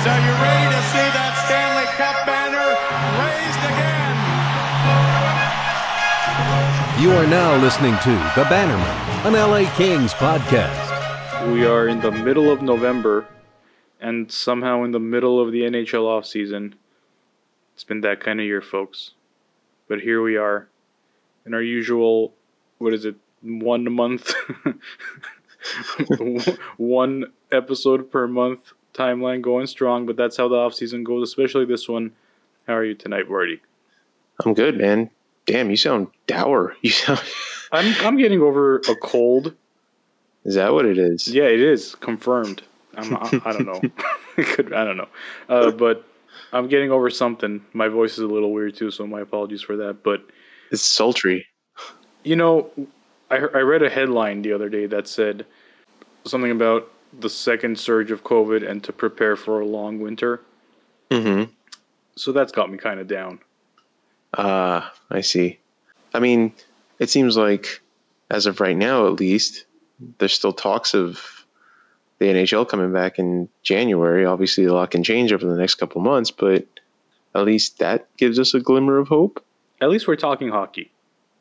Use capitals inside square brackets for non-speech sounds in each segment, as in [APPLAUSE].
So you ready to see that Stanley Cup banner raised again? You are now listening to The Bannerman, an LA Kings podcast. We are in the middle of November and somehow in the middle of the NHL offseason. It's been that kind of year, folks. But here we are in our usual, what is it, one month, [LAUGHS] one episode per month timeline going strong. But that's how the offseason goes, especially this one. How are you tonight, Marty? I'm good, man. Damn, you sound dour. [LAUGHS] You sound. I'm I'm getting over a cold. Is that what it is? Yeah, it is confirmed. I'm I, I don't know. [LAUGHS] [LAUGHS] Could I don't know, uh, but I'm getting over something. My voice is a little weird too, so my apologies for that. But It's sultry. you know, I I read a headline the other day that said something about the second surge of COVID and to prepare for a long winter. Mm-hmm. So that's got me kind of down. Ah, I see. I mean, it seems like, as of right now, at least, there's still talks of the NHL coming back in January. Obviously, a lot can change over the next couple months, but at least that gives us a glimmer of hope. At least we're talking hockey,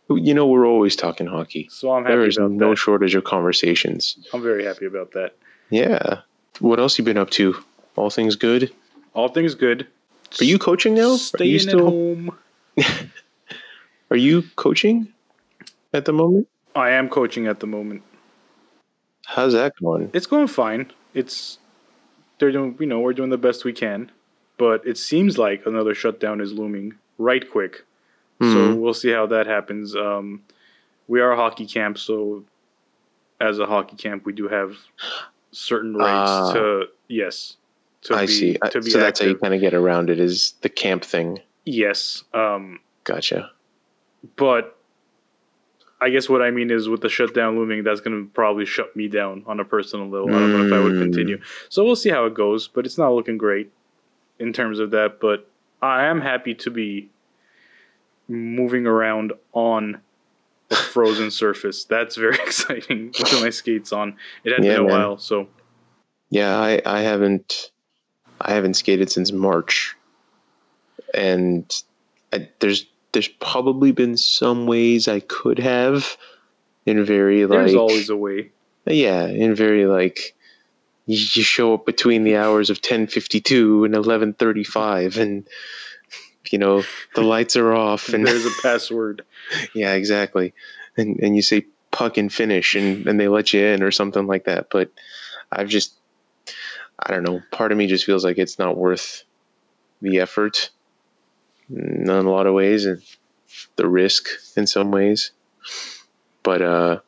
You know, we're always talking hockey. so I'm happy There is no that. shortage of conversations. I'm very happy about that. Yeah. What else you been up to? All things good? All things good. Are you coaching now? Are you Staying at home. [LAUGHS] Are you coaching at the moment? I am coaching at the moment. How's that going? It's going fine. It's they're doing you know we're doing the best we can, but it seems like another shutdown is looming right quick. So Mhm. we'll see how that happens. Um, we are a hockey camp, so as a hockey camp, we do have certain rights Ah. to yes to I be see. To be so that's how you kind of get around it is the camp thing. Yes, um, Gotcha. but I guess what I mean is with the shutdown looming, that's going to probably shut me down on a personal level. I don't know if I would Mm. continue. So we'll see how it goes, but it's not looking great in terms of that. But I am happy to be moving around on a frozen surface. That's very [LAUGHS] exciting with my skates on. It had Yeah, been a man. while, so Yeah, I, I haven't I haven't skated since March, and I, there's there's probably been some ways I could have in very like there's always a way. yeah in very like you you show up between the hours of 10:52 and 11:35 and you know the lights are off and There's a password. [LAUGHS] Yeah, exactly. And and you say puck and finish and, and they let you in or something like that. But I've just I don't know. Part of me just feels like it's not worth the effort in a lot of ways and the risk in some ways. But uh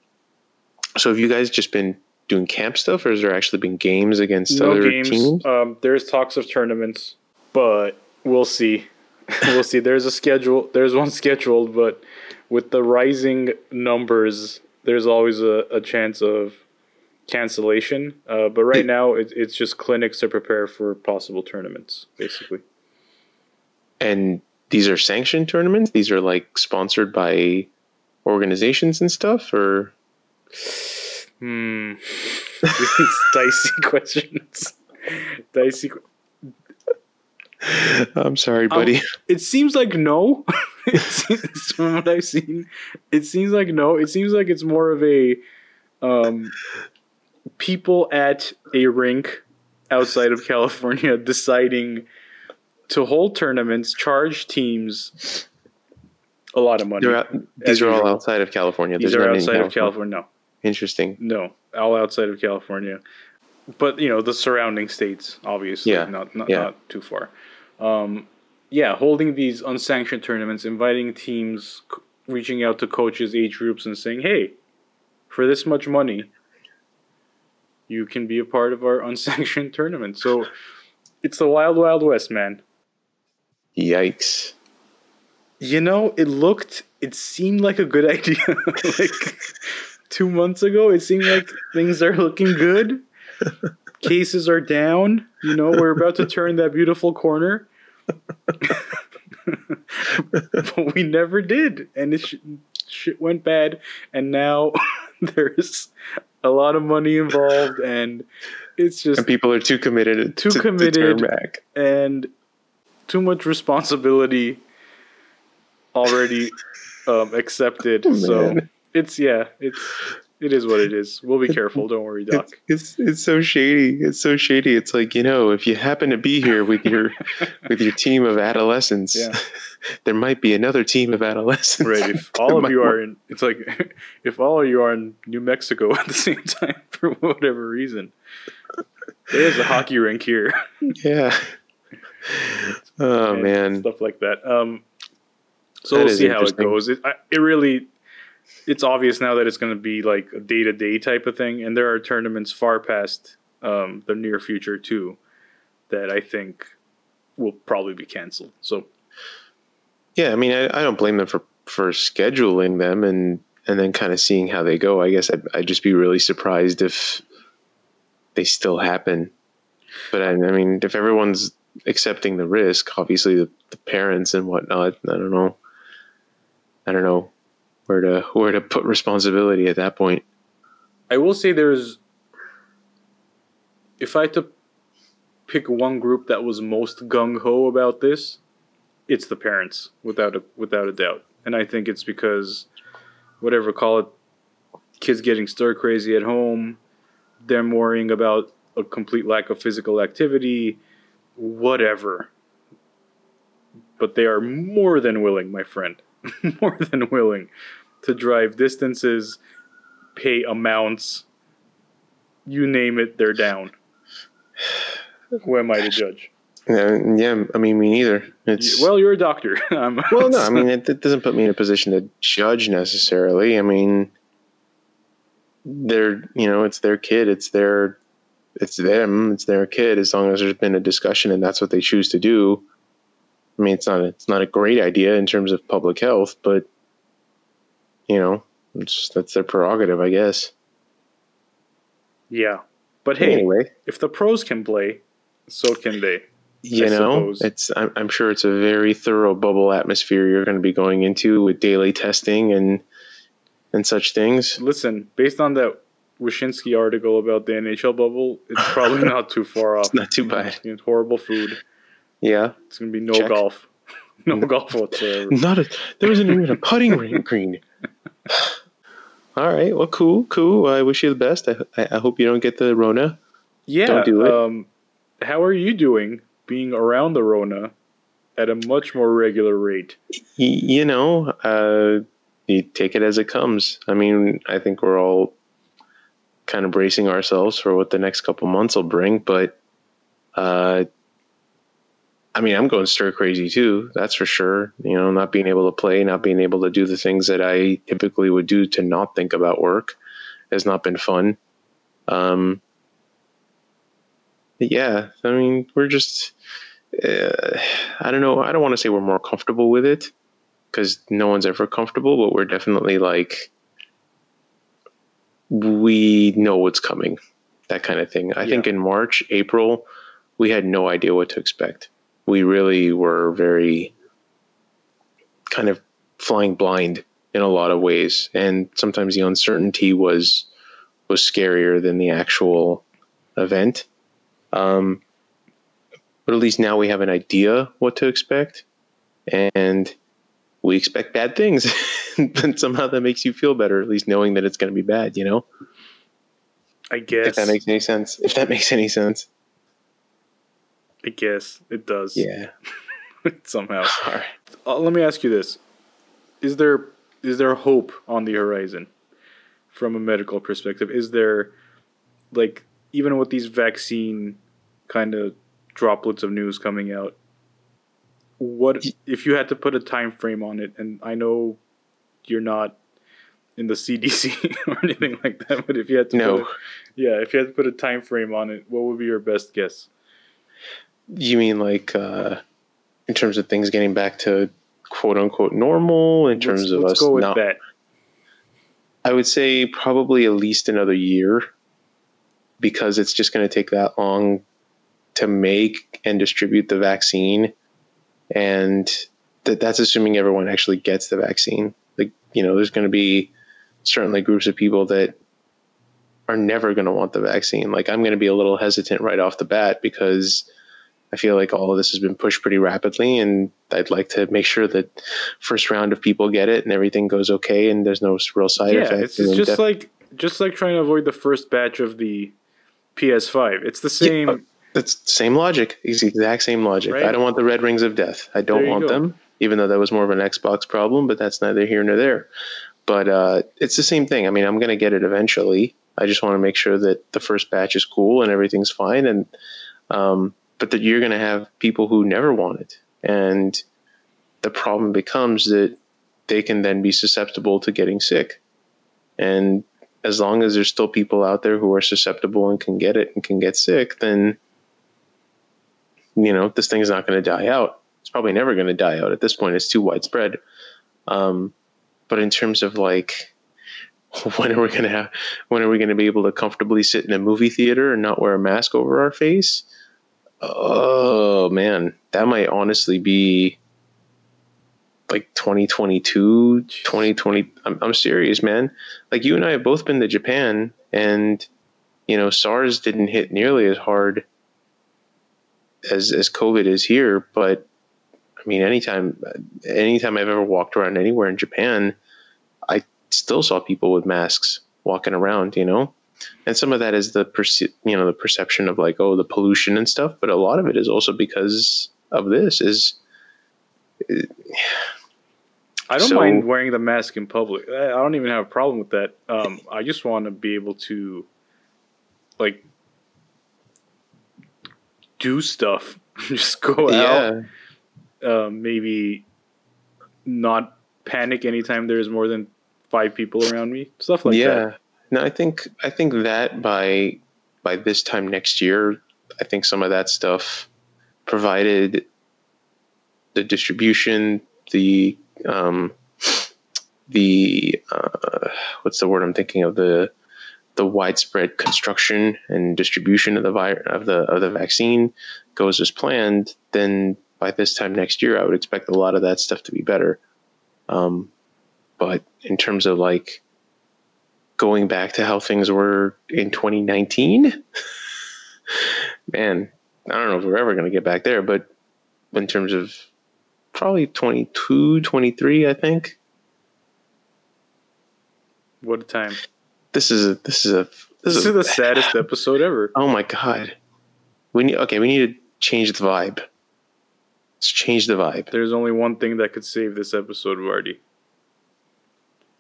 so have you guys just been doing camp stuff or has there actually been games against no other games. teams? Um, there's talks of tournaments, but we'll see. [LAUGHS] we'll see. There's a schedule. There's one scheduled, but with the rising numbers, there's always a, a chance of cancellation. Uh, but right now, it, it's just clinics to prepare for possible tournaments, basically. And these are sanctioned tournaments? These are like sponsored by organizations and stuff or Hmm. [LAUGHS] Dicey [LAUGHS] questions. dicey. I'm sorry, Um, buddy. It seems like no. [LAUGHS] it seems, from what I've seen, it seems like no. It seems like it's more of a um, people at a rink outside of California [LAUGHS] deciding to hold tournaments, charge teams a lot of money. Out, these are all outside of California. These There's are outside of California. No, Interesting. no, all outside of California. But you know the surrounding states, obviously, Yeah, not not, yeah. not too far. Um, yeah, holding these unsanctioned tournaments, inviting teams, c- reaching out to coaches, age groups, and saying, "Hey, for this much money, you can be a part of our [LAUGHS] unsanctioned tournament." So it's the wild, wild west, man. Yikes. You know, it looked, it seemed like a good [LAUGHS] idea. like two months ago, it seemed like things are looking good. [LAUGHS] Cases are down. You know, we're about to turn that beautiful corner. [LAUGHS] but we never did. And it sh- shit went bad. And now [LAUGHS] there's a lot of money involved. And it's just and people are too committed Too to, to committed. turn back. and too much responsibility already um, accepted. [LAUGHS] so it's yeah, it's it is what it is. We'll be careful. Don't worry, Doc. It's, it's it's so shady. It's so shady. It's like you know, if you happen to be here with your [LAUGHS] with your team of adolescents, Yeah. [LAUGHS] there might be another team of adolescents. Right. If [LAUGHS] all of you are in, it's like if all of you are in New Mexico at the same time for whatever reason. There's a hockey rink here. yeah. Oh and man, stuff like that. Um, so That we'll see how it goes. It, I, it really, it's obvious now that it's going to be like a day to day type of thing, and there are tournaments far past um, the near future too that I think will probably be canceled. So yeah. I mean, I, I don't blame them for for scheduling them and and then kind of seeing how they go. I guess I'd, I'd just be really surprised if they still happen. But I, I mean, if everyone's accepting the risk, obviously the, the parents and whatnot, I don't know. I don't know where to where to put responsibility at that point. I will say there's, if I had to pick one group that was most gung ho about this, it's the parents without a without a doubt, and I think it's because, whatever call it, kids getting stir crazy at home, them worrying about a complete lack of physical activity, whatever. But they are more than willing, my friend, [LAUGHS] more than willing to drive distances, pay amounts, you name it, they're down. Who am I to judge? Yeah, yeah. I mean, me neither. It's Well, you're a doctor. [LAUGHS] [LAUGHS] Well, no. I mean, it, it doesn't put me in a position to judge necessarily. I mean, they're you know, it's their kid. It's their, it's them. It's their kid. As long as there's been a discussion and that's what they choose to do. I mean, it's not a, it's not a great idea in terms of public health, but you know, it's that's their prerogative, I guess. yeah, but hey, anyway, if the pros can play, so can they. you I know, suppose. it's I'm, I'm sure it's a very thorough bubble atmosphere you're going to be going into with daily testing and and such things. Listen, based on that Wyshynski article about the NHL bubble, it's probably [LAUGHS] not too far off. It's not too bad. It's horrible food. Yeah, It's gonna be no Check. golf, [LAUGHS] no golf whatsoever. [LAUGHS] not a there wasn't even a putting [LAUGHS] green. [SIGHS] All right, well, cool, cool. I wish you the best. I, I I hope you don't get the Rona. Yeah. Don't do it. Um, how are you doing being around the Rona at a much more regular rate? You know, uh, you take it as it comes. I mean, I think we're all kind of bracing ourselves for what the next couple months will bring, but uh, I mean, I'm going stir crazy too. That's for sure. You know, not being able to play, not being able to do the things that I typically would do to not think about work has not been fun. Um, yeah, I mean, we're just. Uh, I don't know. I don't want to say we're more comfortable with it because no one's ever comfortable, but we're definitely like we know what's coming, that kind of thing. I think in March, April, we had no idea what to expect. We really were very kind of flying blind in a lot of ways, and sometimes the uncertainty was was scarier than the actual event. Um, but at least now we have an idea what to expect, and we expect bad things. [LAUGHS] and somehow that makes you feel better, at least knowing that it's going to be bad. You know, I guess if that makes any sense. If that makes any sense. I guess it does. Yeah. [LAUGHS] Somehow. All right. Uh, let me ask you this: Is there is there hope on the horizon from a medical perspective? Is there like even with these vaccine kind of droplets of news coming out? What if you had to put a time frame on it? And I know you're not in the CDC [LAUGHS] or anything like that, but if you had to, No. put a, yeah, if you had to put a time frame on it, what would be your best guess? You mean like uh, in terms of things getting back to quote unquote normal? In terms let's, of let's us go with not that. I would say probably at least another year because it's just going to take that long to make and distribute the vaccine. And that that's assuming everyone actually gets the vaccine. Like, you know, there's going to be certainly groups of people that are never going to want the vaccine. Like I'm going to be a little hesitant right off the bat because I feel like all of this has been pushed pretty rapidly, and I'd like to make sure that first round of people get it and everything goes okay, and there's no real side yeah, effects. it's, it's just def- like just like trying to avoid the first batch of the PS5. It's the same. Yeah, That's same logic. It's the exact same logic. Right. I don't want the red rings of death. I don't want go. them, even though that was more of an Xbox problem, but that's neither here nor there. But uh, it's the same thing. I mean, I'm going to get it eventually. I just want to make sure that the first batch is cool and everything's fine, and um, but that you're going to have people who never want it, and the problem becomes that they can then be susceptible to getting sick, and as long as there's still people out there who are susceptible and can get it and can get sick, then you know this thing's not going to die out. It's probably never going to die out at this point. It's too widespread. Um, but in terms of like, [LAUGHS] when are we going to have? When are we going to be able to comfortably sit in a movie theater and not wear a mask over our face? Oh man, that might honestly be like 2022 2020 I'm, I'm serious man. Like you and i have both been to japan and you know sars didn't hit nearly as hard as as covid is here but i mean anytime anytime i've ever walked around anywhere in japan i still saw people with masks walking around you know and some of that is the perce- you know the perception of like oh the pollution and stuff but a lot of it is also because of this is I don't So- mind wearing the mask in public. I don't even have a problem with that. Um, [LAUGHS] I just want to be able to, like, do stuff. [LAUGHS] just go out. yeah Um, maybe not panic anytime there's more than five people around me. Stuff like yeah that. No i think i think that by by this time next year i think some of that stuff provided the distribution the um the uh what's the word i'm thinking of? The the widespread construction and distribution of the vi- of the of the vaccine goes as planned then by this time next year i would expect a lot of that stuff to be better. Um but in terms of like going back to how things were in 2019 man i don't know if we're ever going to get back there but in terms of probably 22 23 i think What a time. this is a this is a this, This is, a, the saddest episode ever. oh my god we need okay we need to change the vibe let's change the vibe There's only one thing that could save this episode, Vardy.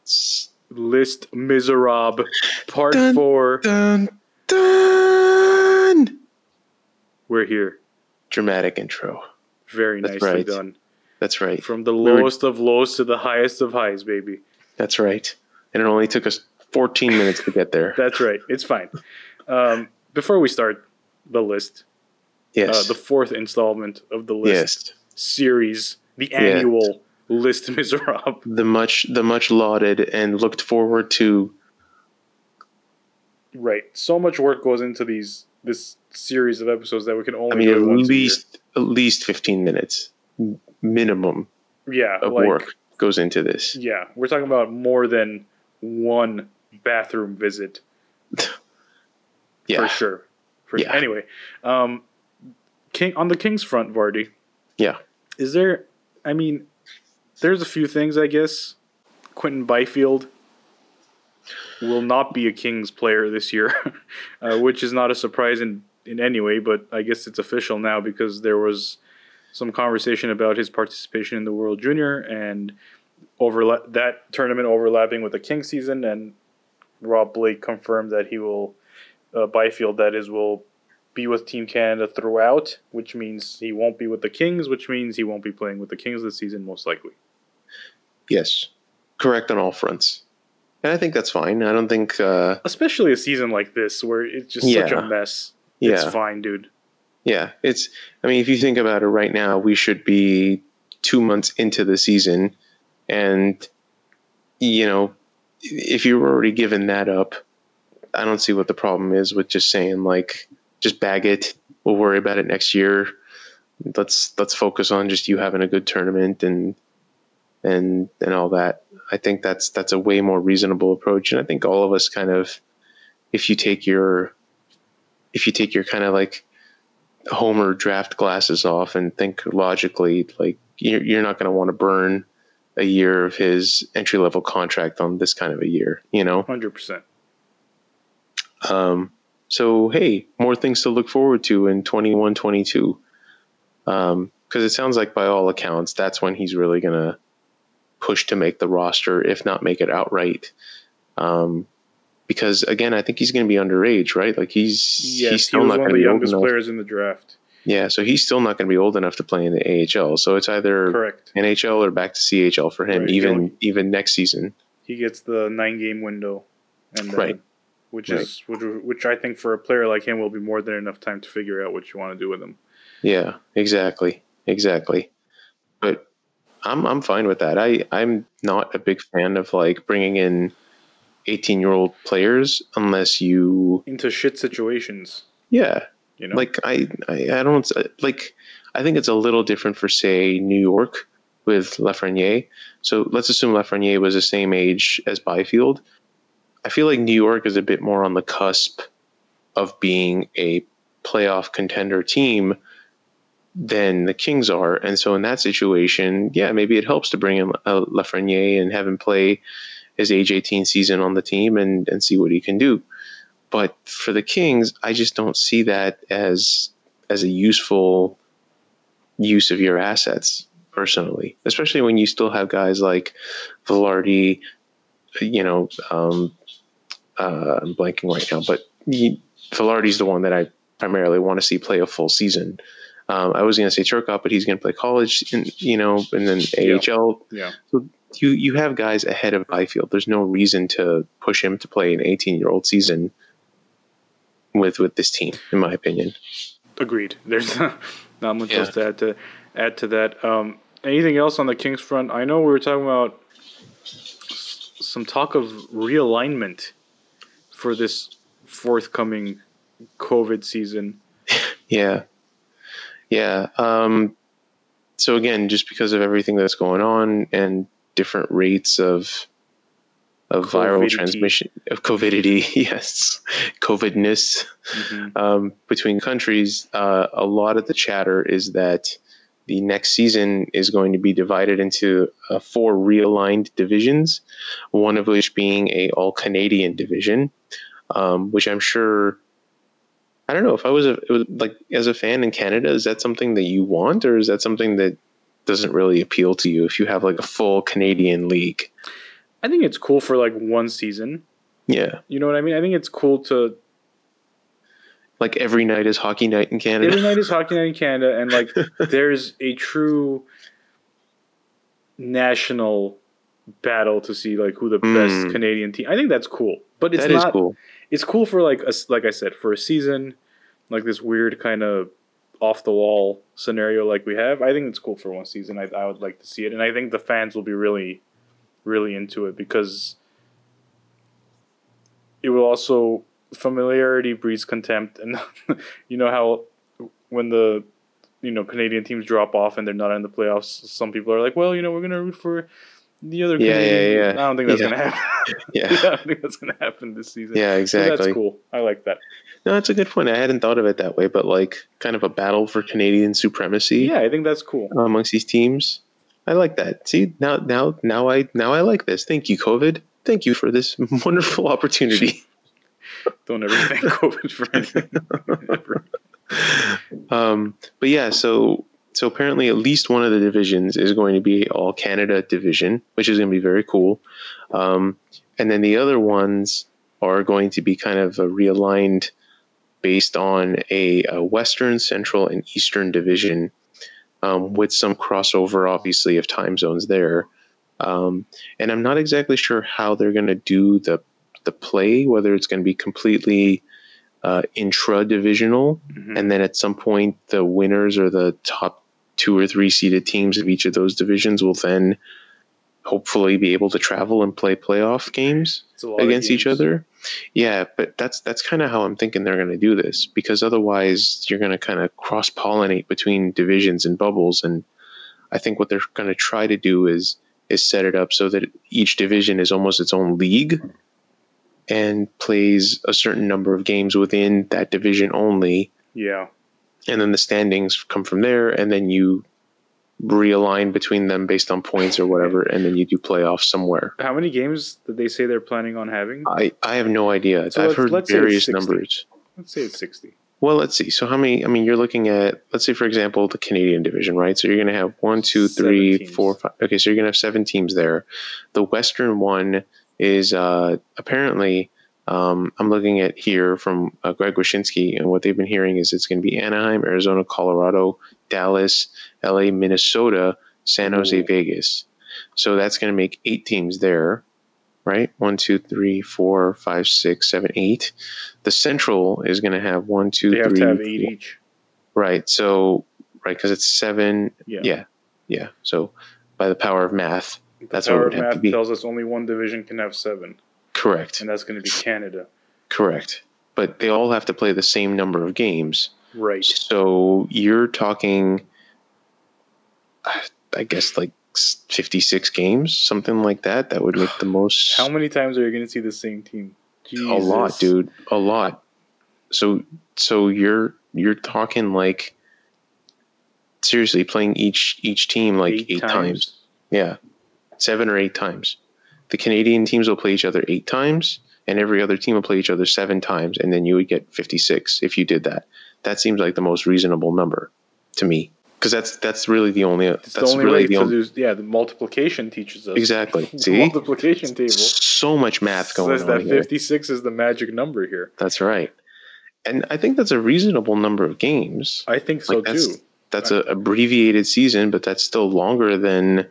It's- List Miserable, Part Dun, 4. dun dun We're here. dramatic intro Very That's nicely right. done. that's right From the We were- lowest of lows to the highest of highs, baby. that's right and it only took us 14 minutes to get there [LAUGHS] That's right. It's fine. Um, before we start the list, yes uh, the fourth installment of the list yes series, the annual List Miserable. the much the much lauded and looked forward to Right. So much work goes into these this series of episodes that we can only I mean at it once a year. least at least 15 minutes minimum yeah, of like, work goes into this Yeah, we're talking about more than one bathroom visit [LAUGHS] yeah for sure. For Yeah. Anyway, um, King on the Kings front, Vardy. Yeah. Is there? I mean, there's a few things, I guess. Quinton Byfield will not be a Kings player this year, [LAUGHS] uh, which is not a surprise in in any way. But I guess it's official now because there was some conversation about his participation in the World Junior and overlap that tournament overlapping with the King season, and Rob Blake confirmed that he will uh, Byfield that is will be with Team Canada throughout, which means he won't be with the Kings, which means he won't be playing with the Kings this season most likely. Yes correct on all fronts and I think that's fine I don't think uh Especially a season like this where it's just such a Yeah. mess. yeah It's fine, dude. Yeah, it's. I mean, if you think about it, right now we should be two months into the season, and you know, if you're already given that up, I don't see what the problem is with just saying like, just bag it. We'll worry about it next year. Let's let's focus on just you having a good tournament and and and all that. I think that's that's a way more reasonable approach, and I think all of us kind of if you take your if you take your kind of like homer draft glasses off and think logically like you're, you're not going to want to burn a year of his entry level contract on this kind of a year you know Hundred percent. um, so hey more things to look forward to in 21 22 um, because it sounds like by all accounts that's when he's really going to push to make the roster if not make it outright um, because again i think he's going to be underage right like he's Yes, he's he still was not one going of to the youngest players in the draft. yeah so he's still not going to be old enough to play in the ahl so it's either Correct. nhl or back to chl for him Right, even even next season He gets the nine game window, and then, Right. which Right. is which, which I think for a player like him will be more than enough time to figure out what you want to do with him. Yeah, exactly, exactly. But I'm I'm fine with that. I I'm not a big fan of like bringing in 18 year old players unless you Into shit situations, yeah you know. like I, I I don't uh, like I think it's a little different for say New York with Lafreniere. So let's assume Lafreniere was the same age as Byfield. I feel like New York is a bit more on the cusp of being a playoff contender team than the Kings are, and so in that situation, yeah, maybe it helps to bring in Lafreniere and have him play his age 18 season on the team and and see what he can do. But for the Kings, I just don't see that as as a useful use of your assets personally, especially when you still have guys like Vilardi, you know, um, uh, I'm blanking right now, but he, Vilardi's the one that I primarily want to see play a full season. Um, I was going to say Turcotte, but he's going to play college, in, you know, and then AHL. yeah, So You you have guys ahead of Byfield. There's no reason to push him to play an 18 year old season with with this team, in my opinion. agreed. There's [LAUGHS] not much Yeah. else to add to add to that. Um, anything else on the Kings front? I know we were talking about some talk of realignment for this forthcoming COVID season. [LAUGHS] Yeah. Yeah. Um, so again, just because of everything that's going on and different rates of of viral Covidity. transmission of covidity, [LAUGHS] yes, covidness Mhm. um, between countries, uh, a lot of the chatter is that the next season is going to be divided into uh, four realigned divisions, one of which being a all Canadian division, um, which I'm sure. I don't know if I was a it was like as a fan in Canada, is that something that you want, or is that something that doesn't really appeal to you if you have like a full Canadian league? I think it's cool for like one season. Yeah, You know what I mean? I think it's cool to like every night is hockey night in Canada. every night is [LAUGHS] hockey night in Canada, and like [LAUGHS] there's a true national battle to see like who the best Mm. Canadian team. I think that's cool, but it's That is not. cool. It's cool for like a like I said for a season, like this weird kind of off the wall scenario like we have. I think it's cool for one season. I I would like to see it, and I think the fans will be really, really into it because it will also familiarity breeds contempt, and [LAUGHS] you know how when the you know Canadian teams drop off and they're not in the playoffs, some people are like, well, you know, we're gonna root for the other. Yeah, Canadian. yeah, yeah. I don't think that's Yeah. gonna happen. [LAUGHS] Yeah. I don't think that's gonna happen this season. Yeah, So exactly. that's cool. I like that. No, that's a good point. I hadn't thought of it that way, but like kind of a battle for Canadian supremacy Yeah, I think that's cool. amongst these teams. I like that. See, now now now I now I like this. Thank you, COVID. Thank you for this [LAUGHS] wonderful opportunity. [LAUGHS] Don't ever thank COVID for anything. Um, but yeah, so so apparently at least one of the divisions is going to be all Canada division, which is going to be very cool. Um, and then the other ones are going to be kind of realigned based on a, a Western, Central, and Eastern division, um, with some crossover, obviously, of time zones there. Um, and I'm not exactly sure how they're going to do the the play, whether it's going to be completely uh, intra divisional, Mhm. and then at some point the winners or the top two or three seeded teams of each of those divisions will then hopefully be able to travel and play playoff games It's a lot of against each other. Yeah, but that's that's kind of how I'm thinking they're going to do this because otherwise you're going to kind of cross pollinate between divisions and bubbles, and I think what they're going to try to do is is set it up so that each division is almost its own league, and plays a certain number of games within that division only, Yeah. and then the standings come from there, and then you realign between them based on points or whatever, and then you do playoffs somewhere. How many games did they say they're planning on having? I, I have no idea. So I've heard let's say it's various numbers. Let's say it's 60. Well, let's see. So how many? I mean, you're looking at let's say for example the Canadian division, right? So you're going to have one, two, three, four, five. Okay, so you're going to have seven teams there. The Western one is uh, apparently. Um, I'm looking at here from uh, Greg Wyshynski, and what they've been hearing is it's going to be Anaheim, Arizona, Colorado, Dallas, LA, Minnesota, San Jose, Ooh. Vegas. So that's going to make eight teams there, right? One, two, three, four, five, six, seven, eight. The Central is going to have one, two, They have three, to have eight four- each. Right. So, right, because it's seven. Yeah. Yeah. yeah. So, by the power of math, that's what it Power would of have to math be. tells us only one division can have seven, Correct. and that's going to be Canada. Correct. But they all have to play the same number of games. Right. So, you're talking, I guess, like 56 games, something like that. That would make the [SIGHS] most. How many times are you going to see the same team? a lot, dude. A lot. So, so you're you're talking like seriously playing each each team like eight, times. Yeah. Seven or eight times. The Canadian teams will play each other eight times, and every other team will play each other seven times, and then you would get 56 if you did that. That seems like the most reasonable number to me. Because that's that's really the only It's that's the only really way the to only do. Yeah, the multiplication teaches us Exactly. The [LAUGHS] See? multiplication table so much math going says on that fifty-six is the magic number here. That's right. And I think that's a reasonable number of games. I think so Like, that's too. that's a abbreviated season, but that's still longer than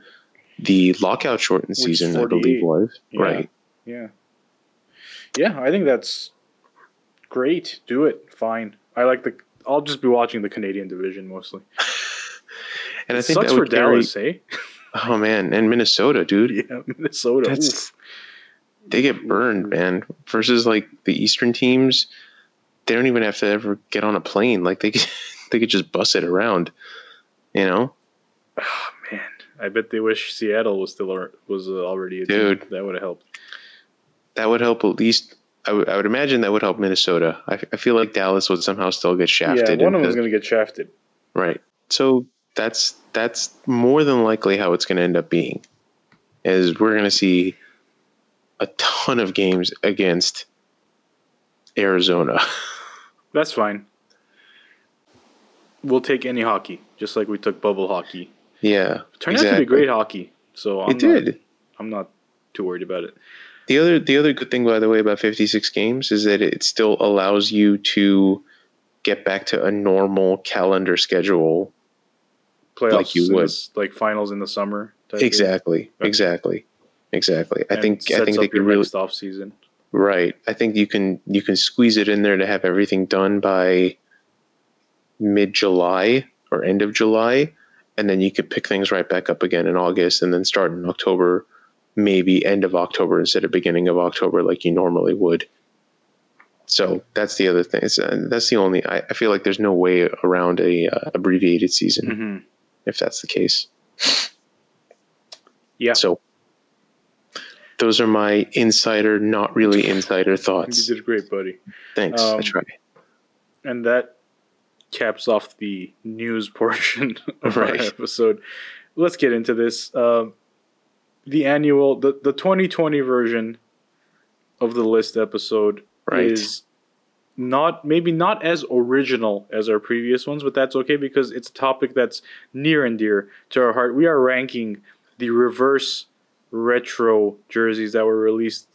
the lockout shortened Which season, I 48. believe was. Yeah. Right. Yeah. Yeah, I think that's great. Do it. Fine. I like the. I'll just be watching the Canadian division mostly. [LAUGHS] And I think sucks that for Dallas, eh? Oh man, and Minnesota, dude. Yeah, [LAUGHS] Minnesota. That's- oof. They get burned, man. Versus like the Eastern teams, they don't even have to ever get on a plane. Like they could, [LAUGHS] they could just bus it around. You know? I bet they wish Seattle was still ar- was already a team. Dude. That would have helped. That would help at least I would I would imagine that would help Minnesota. I, f- I feel like Dallas would somehow still get shafted. yeah, one of them's going to get shafted. Right. So that's that's more than likely how it's going to end up being. Is we're going to see a ton of games against Arizona. That's fine. We'll take any hockey, just like we took bubble hockey. Yeah. It turned out to be great hockey, so I'm It did. Not, I'm not too worried about it. The other the other good thing by the way about 56 games is that it still allows you to get back to a normal calendar schedule. Playoffs, Like you the would. like finals in the summer. type thing. Exactly. Exactly. Exactly. I think I think they could really off season. Right. I think you can you can squeeze it in there to have everything done by mid July or end of July, and then you could pick things right back up again in August, and then start in October, maybe end of October instead of beginning of October like you normally would. So that's the other thing. Uh, that's the only. I, I feel like there's no way around a uh, abbreviated season hmm if that's the case. Yeah, So those are my insider, not really insider thoughts. you did great, buddy. Thanks. I Um, try. And that caps off the news [LAUGHS] portion of our episode. Let's get into this. Um, the annual, the, the 2020 version of the list episode Right. is not maybe not as original as our previous ones, but that's okay because it's a topic that's near and dear to our heart. We are ranking the reverse retro jerseys that were released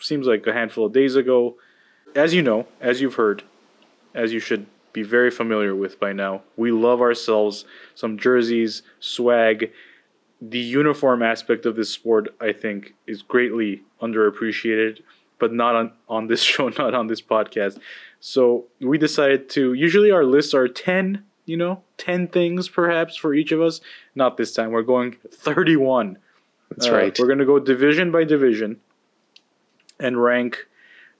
seems like a handful of days ago. As you know, as you've heard, as you should be very familiar with by now, we love ourselves some jerseys, swag. The uniform aspect of this sport, I think, is greatly underappreciated, but not on, on this [LAUGHS] show, not on this podcast. So we decided to, usually our lists are 10, you know, 10 things perhaps for each of us. Not this time. We're going 31. That's Uh, right. We're going to go division by division and rank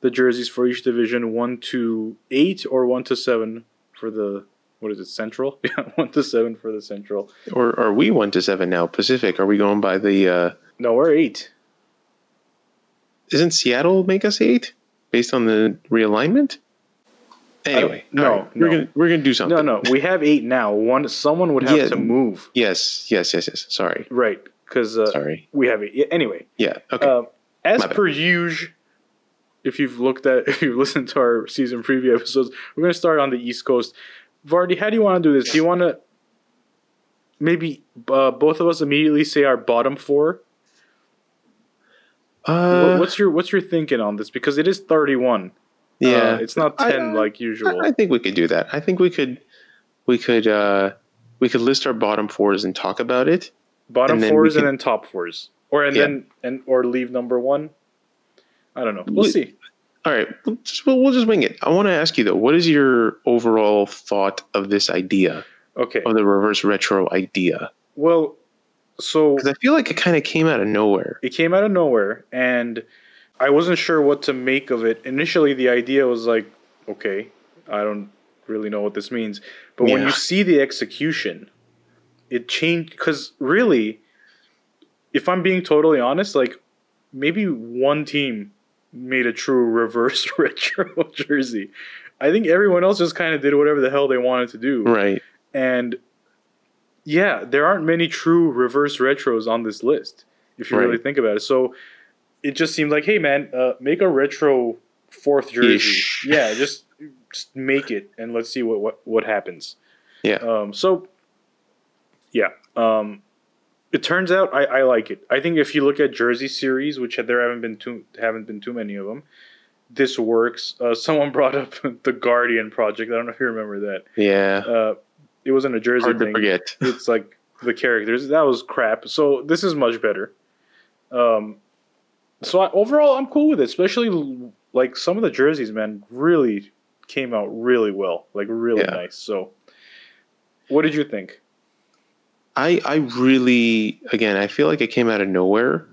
the jerseys for each division 1 to 8 or 1 to 7 for the what is it central [LAUGHS] yeah 1 to 7 for the central Or are we one to seven now? Pacific? Are we going by the? uh no we're 8 isn't Seattle make us eight based on the realignment? Anyway, no, all right, we're gonna we're gonna do something. No, no, we have eight now. One, someone would have Yeah. to move, Yes, yes, yes, yes. Sorry, right? Because uh, sorry. we have eight. Anyway, Yeah. Okay. Um, as per usual, if you've looked at, [LAUGHS] if you've listened to our season preview episodes, we're going to start on the East Coast. Vardy, how do you want to do this? Do you want to maybe uh, both of us immediately say our bottom four? uh, what's your What's your thinking on this? Because it is thirty-one. yeah, Uh, it's not I- ten like usual. I, I think we could do that. I think we could, we could, uh, we could list our bottom fours and talk about it. bottom and fours can- and then top fours, or and Yeah. then and or leave number one. I don't know. We'll We- see. All right, we'll just, we'll, we'll just wing it. I want to ask you though, what is your overall thought of this idea Okay. of the reverse retro idea? Well, so Because I feel like it kind of came out of nowhere. it came out of nowhere and i wasn't sure what to make of it initially the idea was like okay i don't really know what this means but when you see the execution it changed because really if i'm being totally honest like maybe one team made a true reverse [LAUGHS] retro jersey i think everyone else just kind of did whatever the hell they wanted to do Right. and yeah, there aren't many true reverse retros on this list if you Right. really think about it. So it just seemed like, hey man, uh, make a retro fourth jersey. Ish. Yeah, just just make it and let's see what what, what happens. Yeah. Um, so yeah, um, it turns out I, I like it. I think if you look at Jersey series, which there haven't been too haven't been too many of them, this works. Uh, someone [LAUGHS] brought up the Guardian project. I don't know if you remember that. Yeah. Uh, it wasn't a Jersey Hard to thing. forget. [LAUGHS] It's like the characters. That was crap. So this is much better. Um, so I, overall, I'm cool with it. Especially like some of the jerseys, man, really came out really well. Like really Yeah. nice. So, what did you think? I I really again I feel like it came out of nowhere,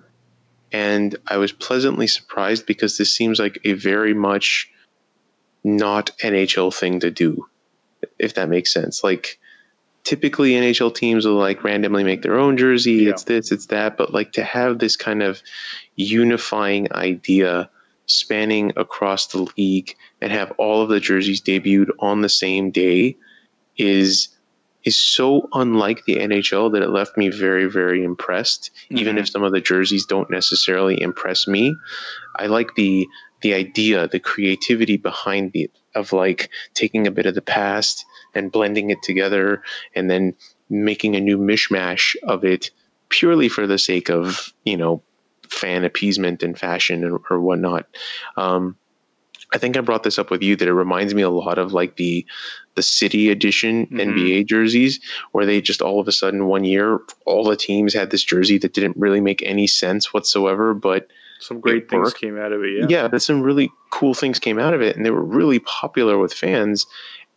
and I was pleasantly surprised because this seems like a very much not NHL thing to do, if that makes sense. Like typically NHL teams will like randomly make their own jersey. Yeah. It's this, it's that, but like to have this kind of unifying idea spanning across the league and have all of the jerseys debuted on the same day is is so unlike the NHL that it left me very, very impressed. Even Mhm. if some of the jerseys don't necessarily impress me, I like the the idea, the creativity behind the of like taking a bit of the past and blending it together, and then making a new mishmash of it purely for the sake of you know fan appeasement and fashion and, or whatnot. Um, I think I brought this up with you that it reminds me a lot of like the the city edition Mhm. NBA jerseys where they just all of a sudden one year all the teams had this jersey that didn't really make any sense whatsoever but Some great things worked. came out of it. Yeah. yeah, but some really cool things came out of it and they were really popular with fans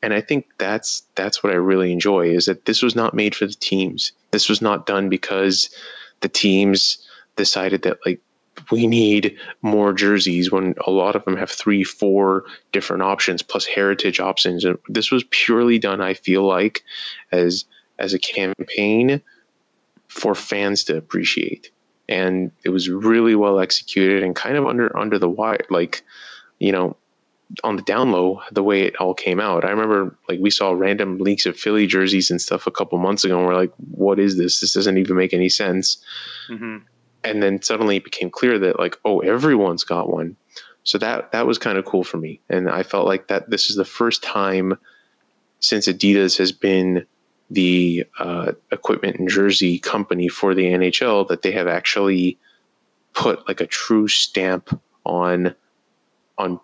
and I think that's that's what I really enjoy is that this was not made for the teams. This was not done because the teams decided that like we need more jerseys when a lot of them have three, four different options plus heritage options. And this was purely done, I feel like, as as a campaign for fans to appreciate. And it was really well executed and kind of under under the wire, like, you know, on the down low, the way it all came out. I remember like we saw random leaks of Philly jerseys and stuff a couple months ago, and we're like, what is this? This doesn't even make any sense hmm and then suddenly it became clear that like oh everyone's got one. So that that was kind of cool for me. And i felt like that this is the first time since adidas has been the uh, equipment and jersey company for the nhl that they have actually put like a true stamp on on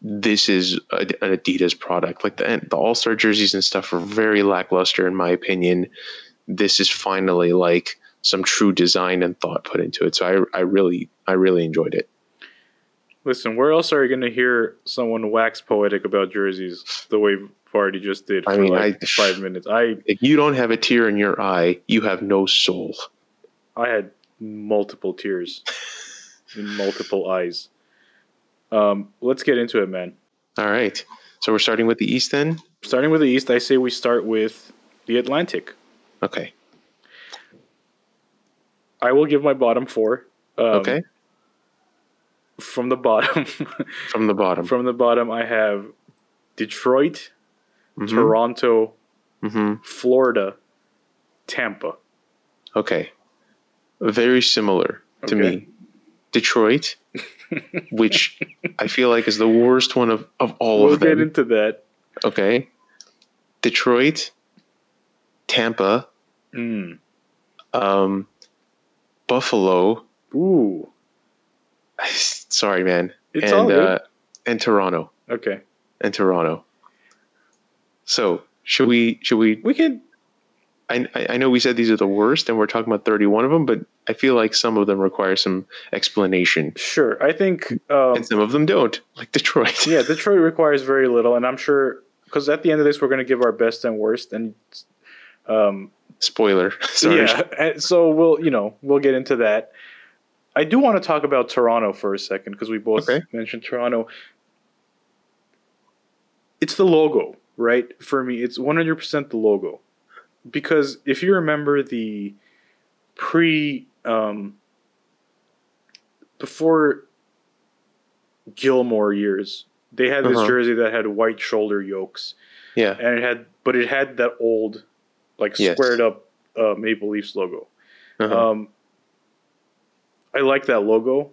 this is an adidas product. Like the, the all-star jerseys and stuff are very lackluster in my opinion. This is finally like some true design and thought put into it. So I, I really, I really enjoyed it. Listen, where else are you going to hear someone wax poetic about jerseys the way Vardy just did for I mean, like I- five minutes? I If you don't have a tear in your eye, you have no soul. I had multiple tears [LAUGHS] in multiple eyes. Um, let's get into it, man. All right. So we're starting with the East then. Starting with the East, I say we start with the Atlantic. Okay. I will give my bottom four. Um, Okay. from the bottom, [LAUGHS] from the bottom. from the bottom, I have Detroit, Mhm. Toronto, Mhm. Florida, Tampa. Okay. Very similar to Okay. me. Detroit, [LAUGHS] which I feel like is the worst one of, of all we'll of them. We'll get into that. okay. Detroit, Tampa, Mm. um, Buffalo. Ooh, [LAUGHS] Sorry, man. It's and all good. uh, and Toronto. okay. And Toronto. So should we should we We can. I, I know we said these are the worst and we're talking about 31 of them, but I feel like some of them require some explanation Sure, I think. Um, and some of them don't, like Detroit. yeah, [LAUGHS] Detroit requires very little, and I'm sure because at the end of this, we're going to give our best and worst, and um, Spoiler. [LAUGHS] Sorry. yeah, and so we'll you know we'll get into that. I do want to talk about Toronto for a second because we both Okay. mentioned Toronto. It's the logo, right? For me, it's 100% the logo. Because if you remember the pre um before Gilmour years, they had this Uh-huh. jersey that had white shoulder yokes Yeah. and it had but it had that old like Yes. squared up uh, Maple Leafs logo. Uh-huh. Um, I like that logo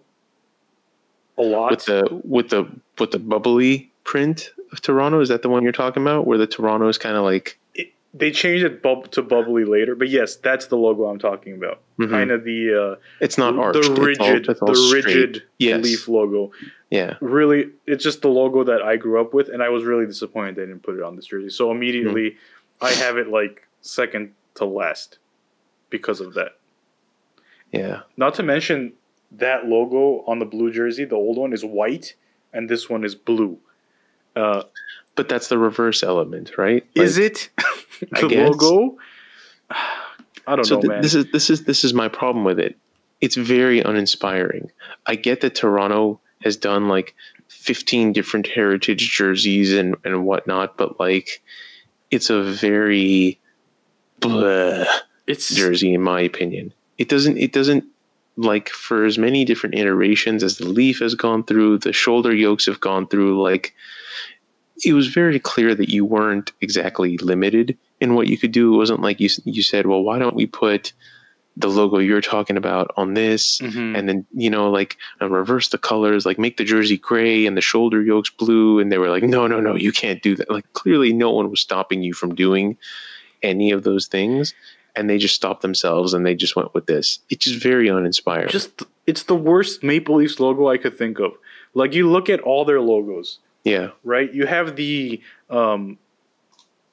a lot. with the with the with the bubbly print of Toronto. Is that the one you're talking about? Where the Toronto is kind of like It- they changed it bub- to bubbly later, but yes, that's the logo I'm talking about. Mhm. Kind of the uh, it's not the arched. it's all- rigid, it's all the rigid Yes. Leaf logo. Yeah. Really, it's just the logo that I grew up with, and I was really disappointed they didn't put it on this jersey. So immediately, Hmm. I have it like second to last because of that. Yeah. Not to mention that logo on the blue jersey, the old one is white, and this one is blue. Uh, But that's the reverse element, right? is it [LAUGHS] the logo? I don't So know, th- man. this is this is this is my problem with it. It's very uninspiring. I get that Toronto has done like 15 different heritage jerseys and and whatnot, but like it's a very bleh it's jersey in my opinion. It doesn't it doesn't like for as many different iterations as the leaf has gone through, the shoulder yokes have gone through, like it was very clear that you weren't exactly limited in what you could do. It wasn't like you you said, well, why don't we put the logo you're talking about on this Mhm. and then you know like uh, reverse the colors like make the jersey gray and the shoulder yokes blue and they were like no no no you can't do that like clearly no one was stopping you from doing any of those things and they just stopped themselves and they just went with this it's just very uninspired just it's the worst Maple Leafs logo I could think of. Like you look at all their logos, yeah right? You have the um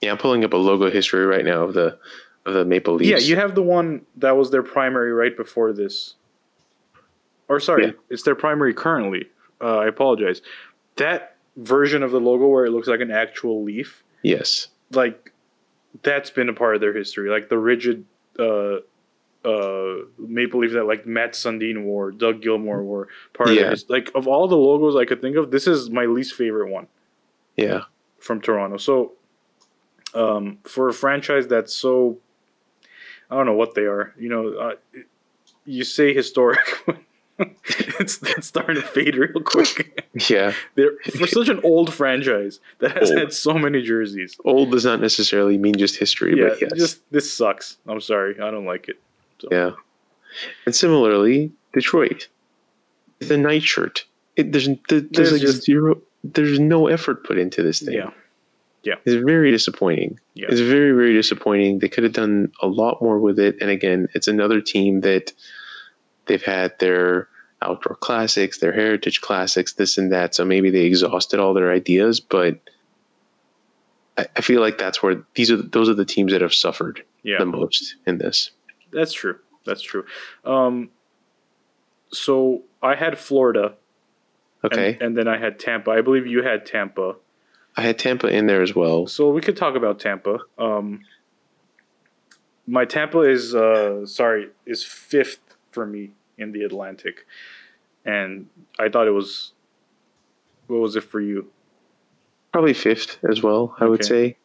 yeah i'm pulling up a logo history right now of the of the maple leafs yeah, you have the one that was their primary right before this. Or sorry, Yeah. it's their primary currently. Uh, I apologize. That version of the logo where it looks like an actual leaf, yes like that's been a part of their history. Like the rigid uh uh maple leaf that like Mats Sundin wore, Doug Gilmour wore, part of Yeah. their his- like of all the logos I could think of, this is my least favorite one yeah from Toronto. So um for a franchise that's so I don't know what they are. You know, uh, you say historic [LAUGHS] [LAUGHS] it's, it's starting to fade real quick. yeah They're for such an old franchise that has Old. had so many jerseys. old does not necessarily mean just history Yeah, but yes just this sucks. I'm sorry, I don't like it. So, Yeah. And similarly, Detroit, the nightshirt. It, there's there's, There's like just- zero. There's no effort put into this thing. Yeah. Yeah, It's very disappointing. Yeah. It's very very disappointing. They could have done a lot more with it. And again, it's another team that they've had their outdoor classics, their heritage classics, this and that. So maybe they exhausted all their ideas, but. I I feel like that's where these are. Those are the teams that have suffered yeah. the most in this. That's true. That's true. Um, so I had Florida, and- Okay, and, then I had Tampa. I believe you had Tampa. I had Tampa in there as well. So we could talk about Tampa. Um, my Tampa is uh, sorry is fifth for me in the Atlantic, and I thought it was. What was it for you? Probably fifth as well, I would say.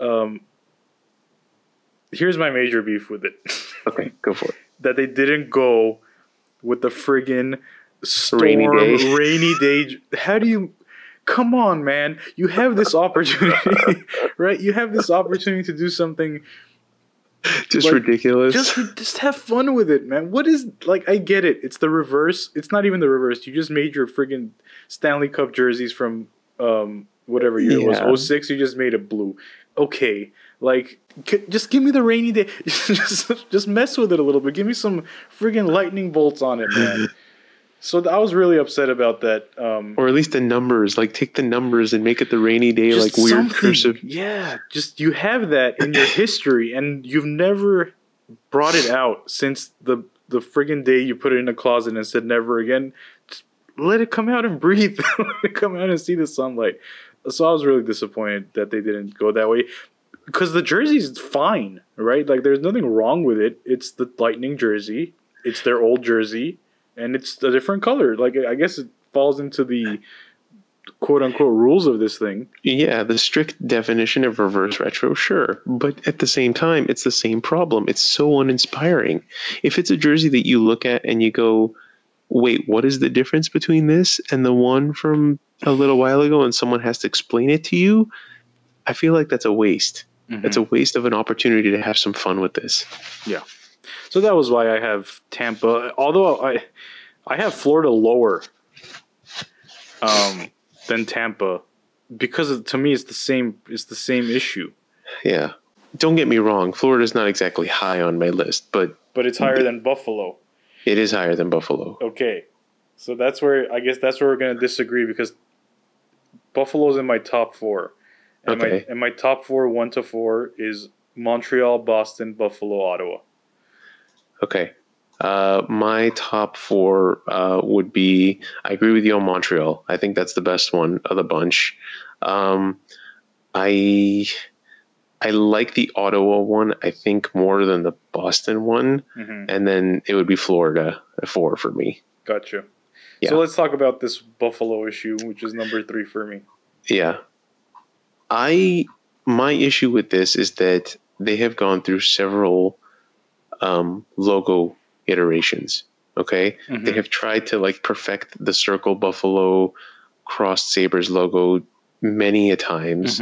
Um, here's my major beef with it. [LAUGHS] Okay, go for it. that they didn't go with the friggin' storm, Rainy [LAUGHS] rainy day. day. How do you? Come on, man! You have this opportunity, [LAUGHS] right? You have this opportunity to do something. [LAUGHS] Just Like, ridiculous. Just, just have fun with it, man. What is like? I get it. It's the reverse. It's not even the reverse. You just made your friggin' Stanley Cup jerseys from um whatever year Yeah. it was. 06, You just made it blue. Okay, like c- just give me the rainy day. [LAUGHS] just just mess with it a little bit. Give me some friggin' lightning bolts on it, man. [LAUGHS] so I was really upset about that. Um, or at least the numbers. Like take the numbers and make it the rainy day, like weird something. cursive. Yeah, just you have that in your history, and you've never brought it out since the the friggin' day you put it in a closet and said never again. Just let it come out and breathe. [LAUGHS] let it come out and see the sunlight. So I was really disappointed that they didn't go that way. Because the jersey's fine, right? Like there's nothing wrong with it. It's the Lightning jersey. It's their old jersey, and it's a different color. Like I guess it falls into the quote unquote rules of this thing. Yeah, the strict definition of reverse retro, sure. But at the same time, it's the same problem. It's so uninspiring. If it's a jersey that you look at and you go, wait, what is the difference between this and the one from a little while ago and someone has to explain it to you, I feel like that's a waste. Mm-hmm. It's a waste of an opportunity to have some fun with this. Yeah. So that was why I have Tampa. Although I, I have Florida lower, um, than Tampa, because of, to me it's the same. It's the same issue, Yeah. Don't get me wrong, Florida's not exactly high on my list, but but it's higher than Buffalo. it is higher than Buffalo. Okay, so that's where I guess that's where we're gonna disagree because Buffalo's in my top four, and Okay. my and my top four one to four is Montreal, Boston, Buffalo, Ottawa. Okay. Uh, my top four uh, would be I agree with you on Montreal. I think that's the best one of the bunch. Um, I I like the Ottawa one. I think more than the Boston one, hmm and then it would be Florida at four for me. Gotcha. Yeah. So let's talk about this Buffalo issue, which is number three for me. Yeah. I my issue with this is that they have gone through several um, logo iterations. Okay, Mhm. they have tried to like perfect the circle buffalo crossed sabers logo many a times,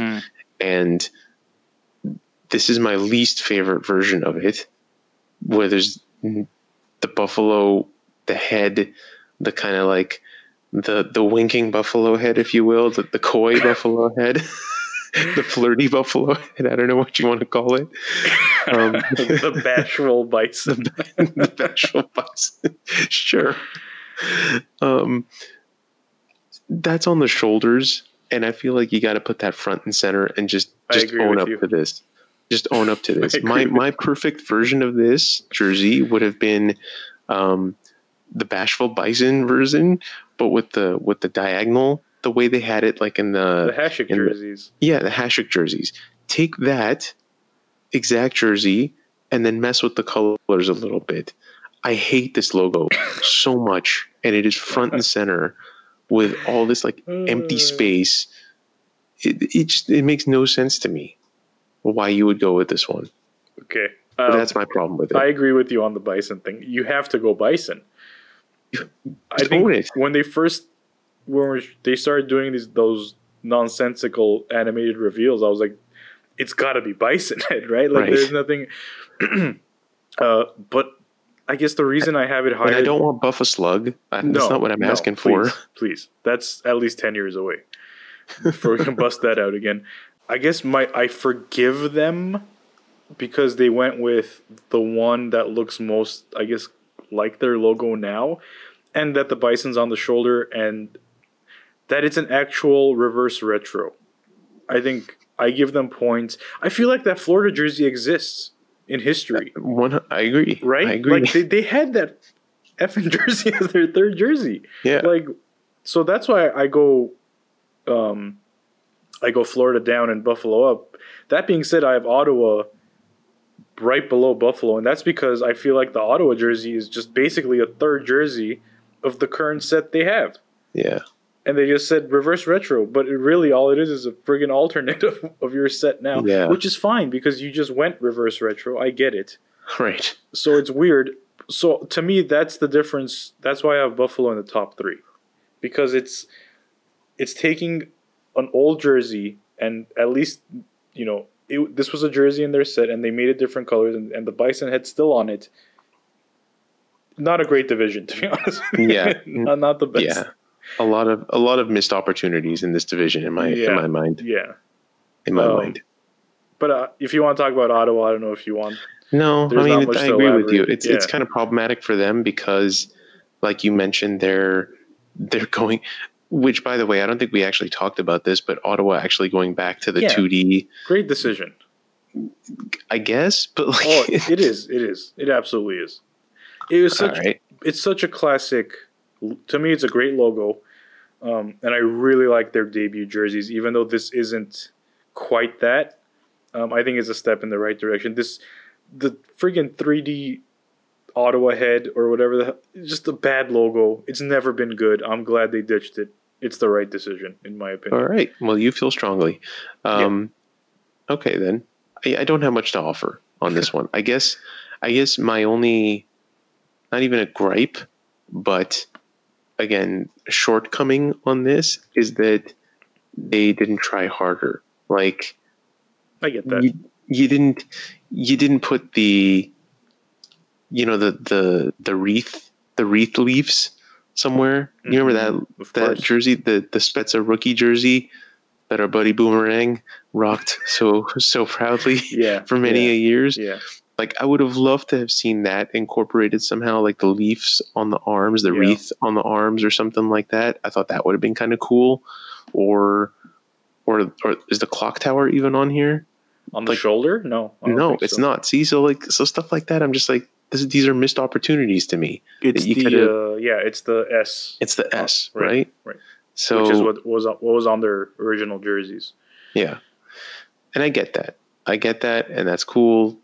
and this is my least favorite version of it, where there's the buffalo, the head, the kind of like the the winking buffalo head, if you will, the, the coy [LAUGHS] buffalo head, [LAUGHS] [LAUGHS] the flirty buffalo head. I don't know what you want to call it. Um, [LAUGHS] the bashful bison. [LAUGHS] the bashful bison. sure. Um, that's on the shoulders, and I feel like you got to put that front and center and just just own up you. to this. Just own up to this. My my perfect version of this jersey would have been um, the bashful bison version, but with the with the diagonal, the way they had it, like in the, the Hasek in the- yeah, the Hasek jerseys. Take that exact jersey and then mess with the colors a little bit. I hate this logo [LAUGHS] so much, and it is front and center with all this like empty Uh. space. It it just it makes no sense to me why you would go with this one. Okay. Um, that's my problem with it. I agree with you on the bison thing. You have to go bison. I think own it. when they first when we- they started doing these those nonsensical animated reveals, I was like, it's got to be bison head, [LAUGHS] right? Like Right. there's nothing. [CLEARS THROAT] uh, but I guess the reason I have it higher. I don't want Buffaslug. I, No, that's not what I'm no, asking for. please, Please, that's at least ten years away before we can [LAUGHS] bust that out again. I guess my I forgive them because they went with the one that looks most, I guess, like their logo now, and that the bison's on the shoulder, and that it's an actual reverse retro. I think I give them points. I feel like that Florida jersey exists in history One, I agree. right? I agree. Like they, they had that effing [LAUGHS] jersey as their third jersey. yeah. Like so that's why I go um I go Florida down and Buffalo up. That being said, I have Ottawa right below Buffalo, and that's because I feel like the Ottawa jersey is just basically a third jersey of the current set they have. yeah. And they just said reverse retro, but it really all it is is a friggin' alternate [LAUGHS] of, of your set now, Yeah. which is fine because you just went reverse retro. I get it Right. so it's weird. so to me, that's the difference. That's why I have Buffalo in the top three, because it's it's taking an old jersey and at least you know it, this was a jersey in their set and they made it different colors and, and the bison head's still on it. Not a great division, to be [LAUGHS] honest. Yeah. [LAUGHS] not, not the best. Yeah, a lot of a lot of missed opportunities in this division in my Yeah. in my mind. Yeah. In my Um, mind. But uh, if you want to talk about Ottawa, I don't know if you want. No, there's I mean it, I agree with you. It's it's kind of problematic for them because, like you mentioned, they're they're [LAUGHS] going. Which, by the way, I don't think we actually talked about this, but Ottawa actually going back to the Yeah. two D, Great decision. I guess. But like, Oh, it [LAUGHS] is. It is. It absolutely is. It was such. right. It's such a classic. To me, it's a great logo, um, and I really like their debut jerseys. Even though this isn't quite that, um, I think it's a step in the right direction. This, the friggin' 3D Ottawa head or whatever the hell, just a bad logo. It's never been good. I'm glad they ditched it. It's the right decision, in my opinion. All right. Well, you feel strongly. Um, Okay, then. I, I don't have much to offer on this [LAUGHS] one. I guess. I guess my only, not even a gripe, but again, shortcoming on this is that they didn't try harder. Like I get that. you, you didn't, you didn't put the, you know, the the the wreath, the wreath leaves somewhere. You remember that Mm-hmm. That jersey, the the Spezza rookie jersey that our buddy Boomerang rocked so so proudly Yeah. [LAUGHS] for many yeah, a years. Yeah. Like I would have loved to have seen that incorporated somehow, like the leaves on the arms, the Yeah. wreath on the arms, or something like that. I thought that would have been kind of cool. Or, or, or is the clock tower even on here? On the Like- shoulder? No. No, it's so. not. See, so like so stuff like that. I'm just like, this, these are missed opportunities to me. It's you the uh, yeah, it's the S, It's the S, right, right? right. So which is what was what was on their original jerseys. Yeah. And I get that. I get that, and that's cool,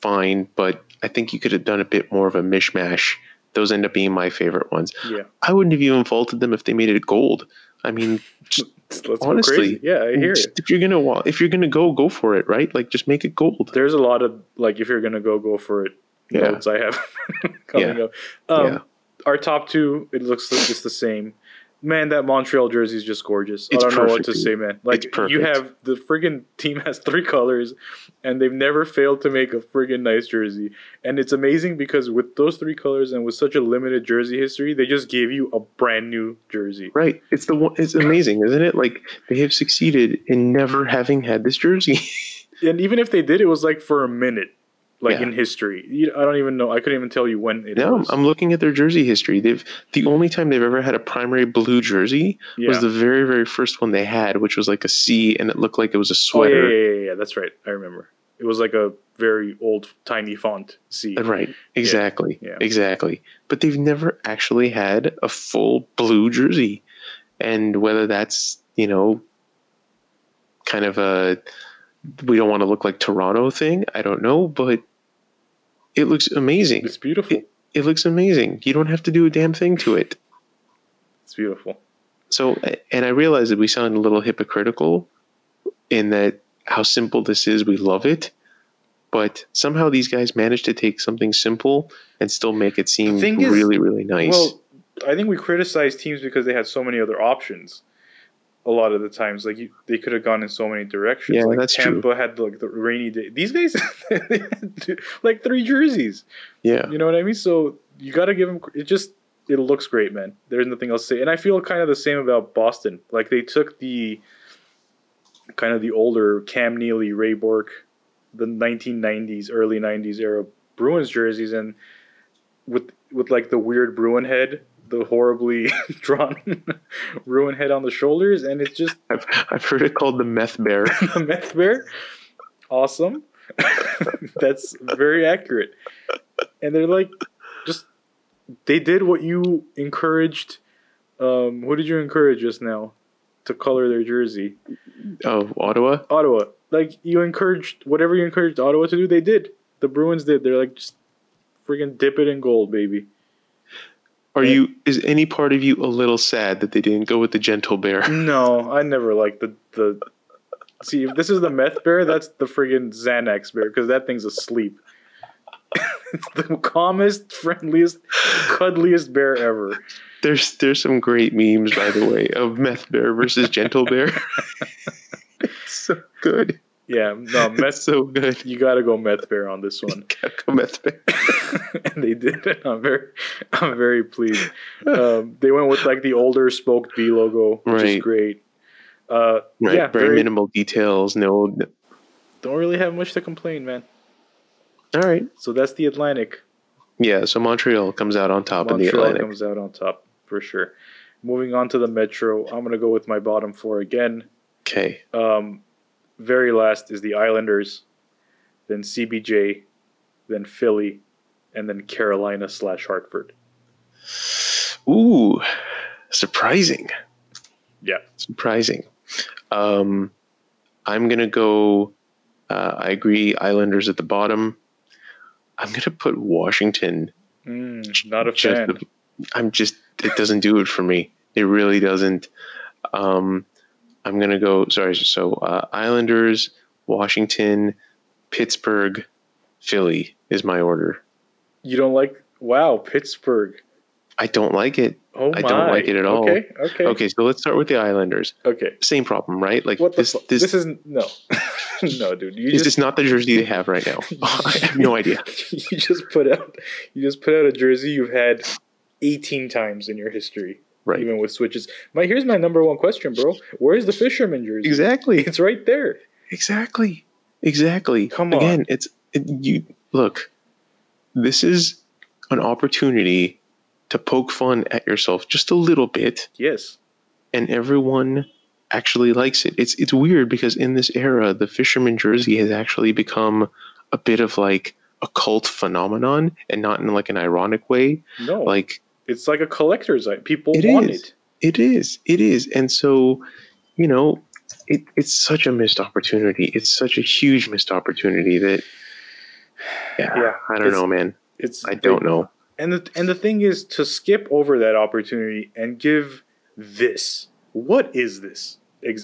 fine. But I think you could have done a bit more of a mishmash. Those end up being my favorite ones. Yeah, I wouldn't have even faulted them if they made it gold. I mean, [LAUGHS] just, Honestly. Yeah, I hear just it. if you're gonna if you're gonna go, go for it, right? Like just make it gold. There's a lot of like if you're gonna go, go for it. Yeah. Notes I have [LAUGHS] coming Yeah. up. Um, Yeah. Our top two, it looks like it's the same. Man, that Montreal jersey is just gorgeous. It's I don't know what to dude. say, man. Like It's perfect. you have the friggin' team has three colors, and they've never failed to make a friggin' nice jersey. And it's amazing because with those three colors and with such a limited jersey history, they just gave you a brand new jersey. Right. It's the one. It's amazing, isn't it? Like they have succeeded in never having had this jersey. [LAUGHS] And even if they did, it was like for a minute, like Yeah. in history. You- I don't even know. I couldn't even tell you when it no, was. I'm looking at their jersey history. They've the only time they've ever had a primary blue jersey yeah. was the very very first one they had, which was like a C, and it looked like it was a oh, yeah, sweater. yeah, yeah, yeah, That's right. I remember. It was like a very old, tiny font. C. Uh, right, exactly, Yeah. exactly. But they've never actually had a full blue jersey, and whether that's you know, kind of a we don't want to look like Toronto thing, I don't know, but it looks amazing. It's beautiful. It looks amazing. You don't have to do a damn thing to it. It's beautiful. So, and I realize that we sound a little hypocritical in that how simple this is, we love it. But somehow these guys managed to take something simple and still make it seem thing is- really, really nice. Well, I think we criticize teams because they had so many other options. A lot of the times, like you, they could have gone in so many directions. Yeah, like that's true. Tampa had like the rainy day. These guys [LAUGHS] they had two- like three jerseys. yeah, You know what I mean? So you got to give them. It just it looks great, man. There's nothing else to say. And I feel kind of the same about Boston. Like they took the kind of the older Cam Neely, Ray Bourque, the 1990s, early 90s era Bruins jerseys, and with with like the weird Bruin head, the horribly [LAUGHS] drawn ruin head on the shoulders, and it's just I've, I've heard it called the meth bear. [LAUGHS] a meth bear. Awesome. [LAUGHS] That's very accurate. And they're like, just they did what you encouraged. Um, who did you encourage just now to color their jersey? oh, Ottawa? Ottawa. Like you encouraged whatever you encouraged Ottawa to do, they did. The Bruins did. They're like just freaking dip it in gold, baby. Are you, is any part of you a little sad that they didn't go with the gentle bear? [LAUGHS] No, I never liked the the. See, if this is the meth bear, that's the friggin' Xanax bear because that thing's asleep. it's [LAUGHS] the calmest, friendliest, cuddliest bear ever. There's there's some great memes by the way of meth bear versus gentle bear. it's [LAUGHS] so good. Yeah, no, [LAUGHS] It's meth. so good. You gotta go meth bear on this one, [LAUGHS] Go meth bear. and [LAUGHS] they did. it. I'm very, I'm very pleased. Um, they went with like the older Spoke B logo, which is great. Uh, Right. yeah, very, very, minimal details. No. don't really have much to complain, man. All right. So that's the Atlantic. Yeah. So Montreal comes out on top in the Montreal Atlantic. comes out on top for sure. Moving on to the Metro, I'm gonna go with my bottom four again. Okay. Um, very last is the Islanders, then CBJ, then Philly, and then Carolina slash Hartford. Ooh, surprising. Yeah. Surprising. Um, I'm gonna go. Uh, I agree. Islanders at the bottom. I'm gonna put Washington. Mm, not a just fan. I'm just. It doesn't do it for me. It really doesn't. Um, I'm gonna go. Sorry. So uh, Islanders, Washington, Pittsburgh, Philly is my order. You don't like? Wow, Pittsburgh. I don't like it. Oh my. I don't like it at all. Okay. Okay. Okay, so let's start with the Islanders. Okay. Same problem, right? Like What the this. fu- this, this, is no, [LAUGHS] no, dude. You is just not the jersey they have right now? [LAUGHS] [LAUGHS] I have no idea. you just put out you just put out a jersey you've had 18 times in your history Right. even with switches my here's my number one question bro where's the fisherman jersey Exactly. [LAUGHS] it's right there Exactly. Exactly. Come on. Again, it's it, you look. This is an opportunity to poke fun at yourself just a little bit, yes and everyone actually likes it. It's it's weird because in this era, the fisherman jersey has actually become a bit of like a cult phenomenon, and not in like an ironic way. no Like it's like a collector's item people It want is. it It is. It is. And so, you know, it, it's such a missed opportunity. It's such a huge missed opportunity that, yeah, Yeah, I don't know, man. it's I don't know. and the and the thing is to skip over that opportunity and give this what is this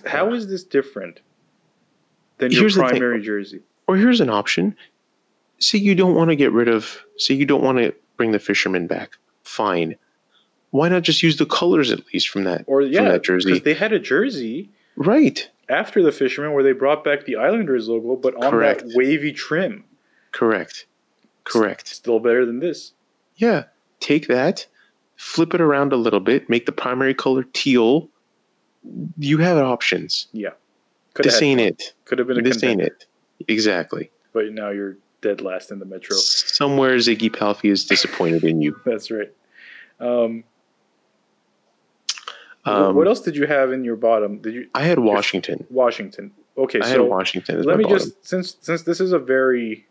how is this different than your Here's primary jersey Or here's an option. Say you don't want to get rid of, say you don't want to bring the fisherman back. Fine. Why not just use the colors at least from that, or yeah from that jersey? because they had a jersey right. after the fisherman where they brought back the Islanders logo, but on Correct. that wavy trim. Correct. Correct. Still better than this. Yeah. Take that, flip it around a little bit, make the primary color teal. You have options. Yeah. Could this ain't it. Could have been a This ain't it. Exactly. but now you're dead last in the metro. Somewhere Ziggy Palffy is disappointed in you. That's right. Um, Um, what else did you have in your bottom? Did you I had Washington. Washington? Okay, I had so Washington let me bottom. just since since this is a very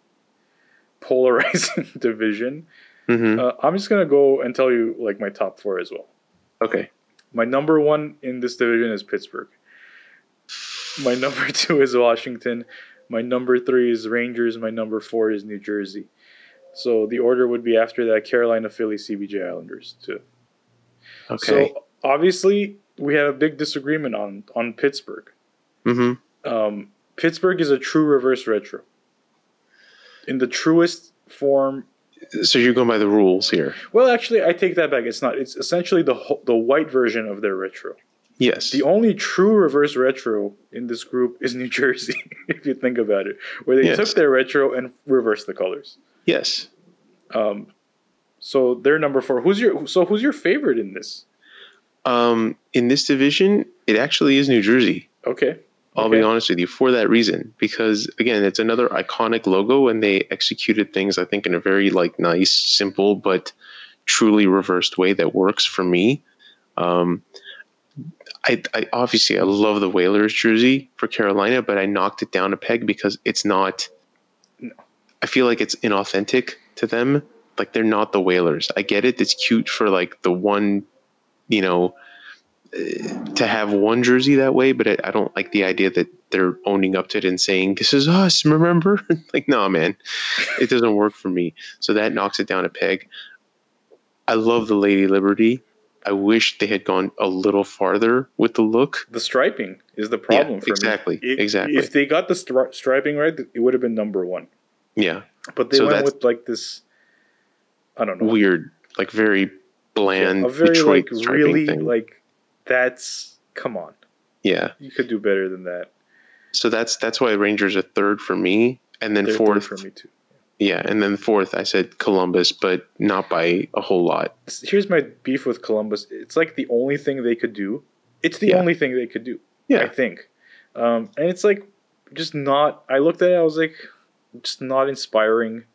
polarizing [LAUGHS] division, Mhm. uh, I'm just gonna go and tell you like my top four as well. Okay. My number one in this division is Pittsburgh. My number [LAUGHS] two is Washington. My number three is Rangers. My number four is New Jersey. So the order would be after that Carolina, Philly, CBJ Islanders too. Okay. So obviously we have a big disagreement on on Pittsburgh. hmm Um, Pittsburgh is a true reverse retro. In the truest form. So you're going by the rules here. Well, actually, I take that back. It's not. It's essentially the whole, the white version of their retro. Yes. The only true reverse retro in this group is New Jersey, [LAUGHS] if you think about it, where they Yes. took their retro and reversed the colors. yes. Um, so they're number four. Who's your so who's your favorite in this? Um, in this division, it actually is New Jersey. Okay, I'll Okay. be honest with you for that reason because again, it's another iconic logo, and they executed things I think in a very like nice, simple but truly reversed way that works for me. Um, I, I obviously I love the Whalers jersey for Carolina, but I knocked it down a peg because it's not. I feel like it's inauthentic to them. Like they're not the Whalers. I get it. It's cute for like the one, you know, uh, to have one jersey that way, but I, I don't like the idea that they're owning up to it and saying this is us. Remember? [LAUGHS] like, no, man, it doesn't work for me. So that knocks it down a peg. I love the Lady Liberty. I wish they had gone a little farther with the look. the striping is the problem for exactly, me. It- exactly. If they got the stri- striping right, it would have been number one. Yeah, But they So went with like this I don't know. weird, like very bland a very Detroit like really thing. like that's come on. yeah. You could do better than that. So that's that's why Rangers are third for me, and then They're fourth for me too. Yeah, and then fourth, I said Columbus, but not by a whole lot. Here's my beef with Columbus. It's like the only thing they could do. It's the Yeah. only thing they could do. Yeah, I think. Um, and it's like just not. I looked at it. I was like, just not inspiring.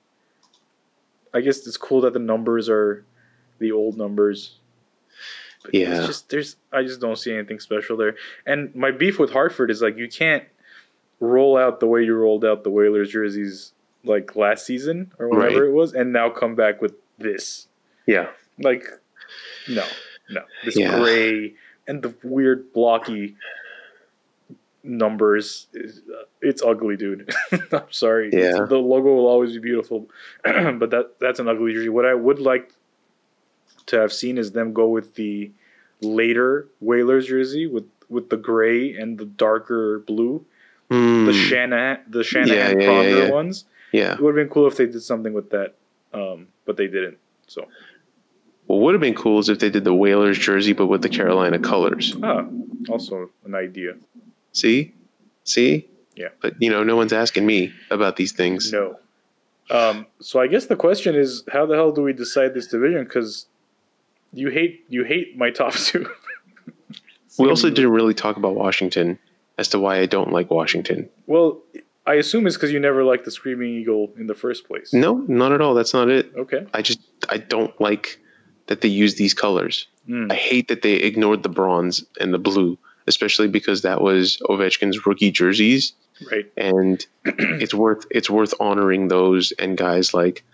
I guess it's cool that the numbers are the old numbers. But Yeah. It's just there's. I just don't see anything special there. And my beef with Hartford is like you can't roll out the way you rolled out the Whalers jerseys like last season or whatever Right. it was, and now come back with this. yeah, Like, no, no. This Yeah. gray and the weird blocky numbers. Is, uh, it's ugly, dude. [LAUGHS] I'm sorry. It's- Yeah. the logo will always be beautiful, [CLEARS THROAT] but that that's an ugly jersey. What I would like to have seen is them go with the later Whalers jersey with with the gray and the darker blue, the Mm, Shanahan the Shanahan yeah, yeah, yeah. ones. Yeah. It would have been cool if they did something with that, um, but they didn't. So. What would have been cool is if they did the Whalers jersey, but with the Carolina colors. Ah, also an idea. See, see. Yeah. But you know, no one's asking me about these things. No. Um, so I guess the question is, how the hell do we decide this division? Because you hate you hate my top [LAUGHS] two. We also didn't really talk about Washington as to why I don't like Washington. Well, I assume it's because you never liked the Screaming Eagle in the first place. No, not at all. That's not it. Okay. I just I don't like that they use these colors. Mm. I hate that they ignored the bronze and the blue, especially because that was Ovechkin's rookie jerseys, Right. and [CLEARS THROAT] it's worth it's worth honoring those and guys like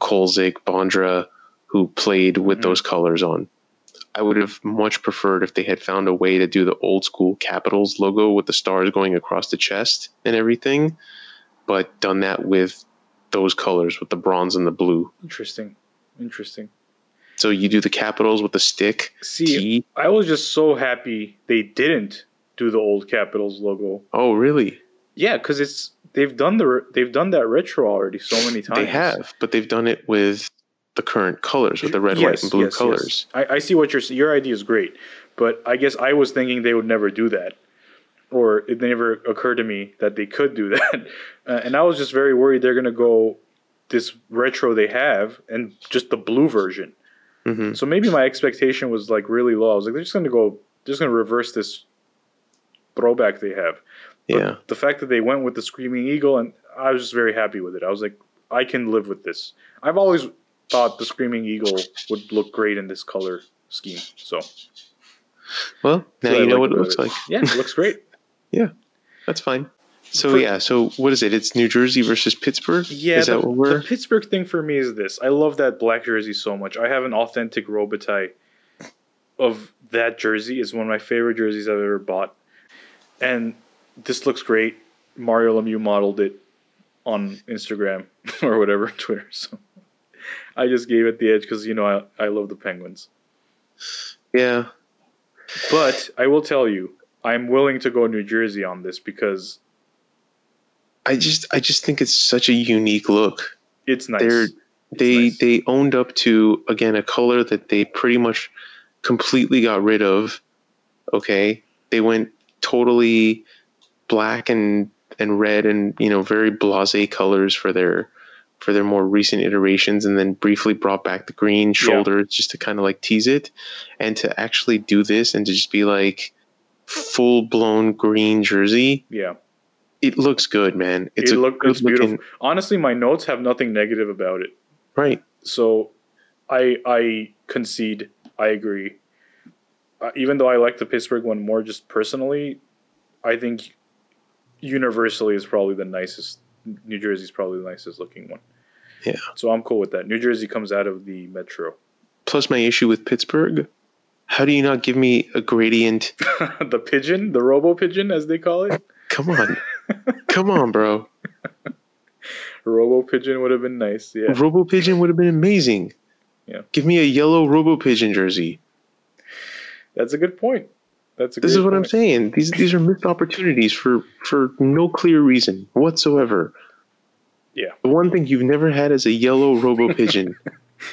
Kolzig, Bondra, who played with Mhm. those colors on. I would have much preferred if they had found a way to do the old school Capitals logo with the stars going across the chest and everything, but done that with those colors with the bronze and the blue. Interesting. Interesting. So you do the Capitals with the stick See, T. I was just so happy they didn't do the old Capitals logo. Oh, really? Yeah, because it's they've done the they've done that retro already so many times. They have, but they've done it with the current colors, with the red, white, and blue colors. I, I see what you're. Your idea is great, but I guess I was thinking they would never do that, or it never occurred to me that they could do [LAUGHS] that, uh, and I was just very worried they're gonna go this retro they have and just the blue version. hmm So maybe my expectation was like really low. I was like, they're just gonna go, just gonna reverse this throwback they have. But Yeah. The fact that they went with the Screaming Eagle, and I was just very happy with it. I was like, I can live with this. I've always thought the Screaming Eagle would look great in this color scheme. So Well, now I you know like what it looks it. like. yeah, it looks great. [LAUGHS] Yeah, that's fine. So For- yeah, so what is it? It's New Jersey versus Pittsburgh. Yeah, is the, that what we're? the Pittsburgh thing for me is this. I love that black jersey so much. I have an authentic Robitaille of that jersey. It's one of my favorite jerseys I've ever bought. And this looks great. Mario Lemieux modeled it on Instagram [LAUGHS] or whatever, [LAUGHS] Twitter. So I just gave it the edge because, you know, I, I love the Penguins. yeah, But I will tell you, I'm willing to go New Jersey on this because I just I just think it's such a unique look. it's nice. They're It's nice. they owned up to again a color that they pretty much completely got rid of. Okay, they went totally black and and red and you know very blasé colors for their for their more recent iterations and then briefly brought back the green shoulder just to kind of like tease it and to actually do this and to just be like full blown green jersey yeah. it looks good man it's it look, it's beautiful. looking- Honestly, my notes have nothing negative about it. right So I I concede. I agree. Uh, even though I like the Pittsburgh one more, just personally, I think universally is probably the nicest. New Jersey's probably the nicest looking one. Yeah. So I'm cool with that. New Jersey comes out of the Metro. plus my issue with Pittsburgh. How do you not give me a gradient? [LAUGHS] the pigeon, the robo pigeon, as they call it. Come on. [LAUGHS] Come on, bro. Robo pigeon would have been nice. Yeah. Robo Pigeon would have been amazing. Yeah. Give me a yellow Robo Pigeon jersey. That's a good point. That's a This is what I'm saying. These these are missed opportunities for for no clear reason whatsoever. Yeah. The one thing you've never had is a yellow Robo Pigeon. [LAUGHS]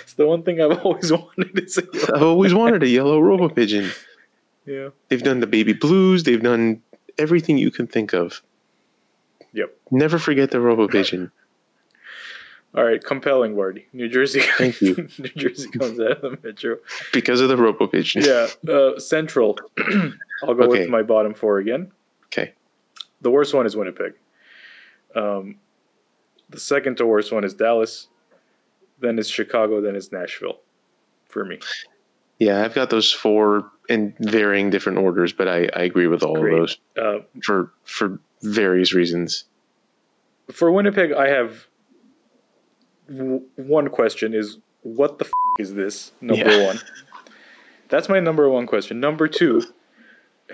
It's the one thing I've always [LAUGHS] wanted to say. I've always wanted a yellow robo pigeon. Yeah. They've done the baby blues. They've done everything you can think of. Yep. Never forget the robo pigeon. [LAUGHS] All right, compelling word. New Jersey. Thank you. New Jersey comes out of the metro. because of the robo pigeon. Yeah. Uh, Central. [CLEARS THROAT] I'll go Okay. with my bottom four again. Okay. The worst one is Winnipeg. Um, the second to worst one is Dallas. Then it's Chicago. Then it's Nashville. For me. Yeah, I've got those four in varying different orders, but I, I agree with all Great. of those Uh, for for various reasons. for Winnipeg, I have w- one question: is what the f- is this? Number Yeah. one. That's my number one question. Number two,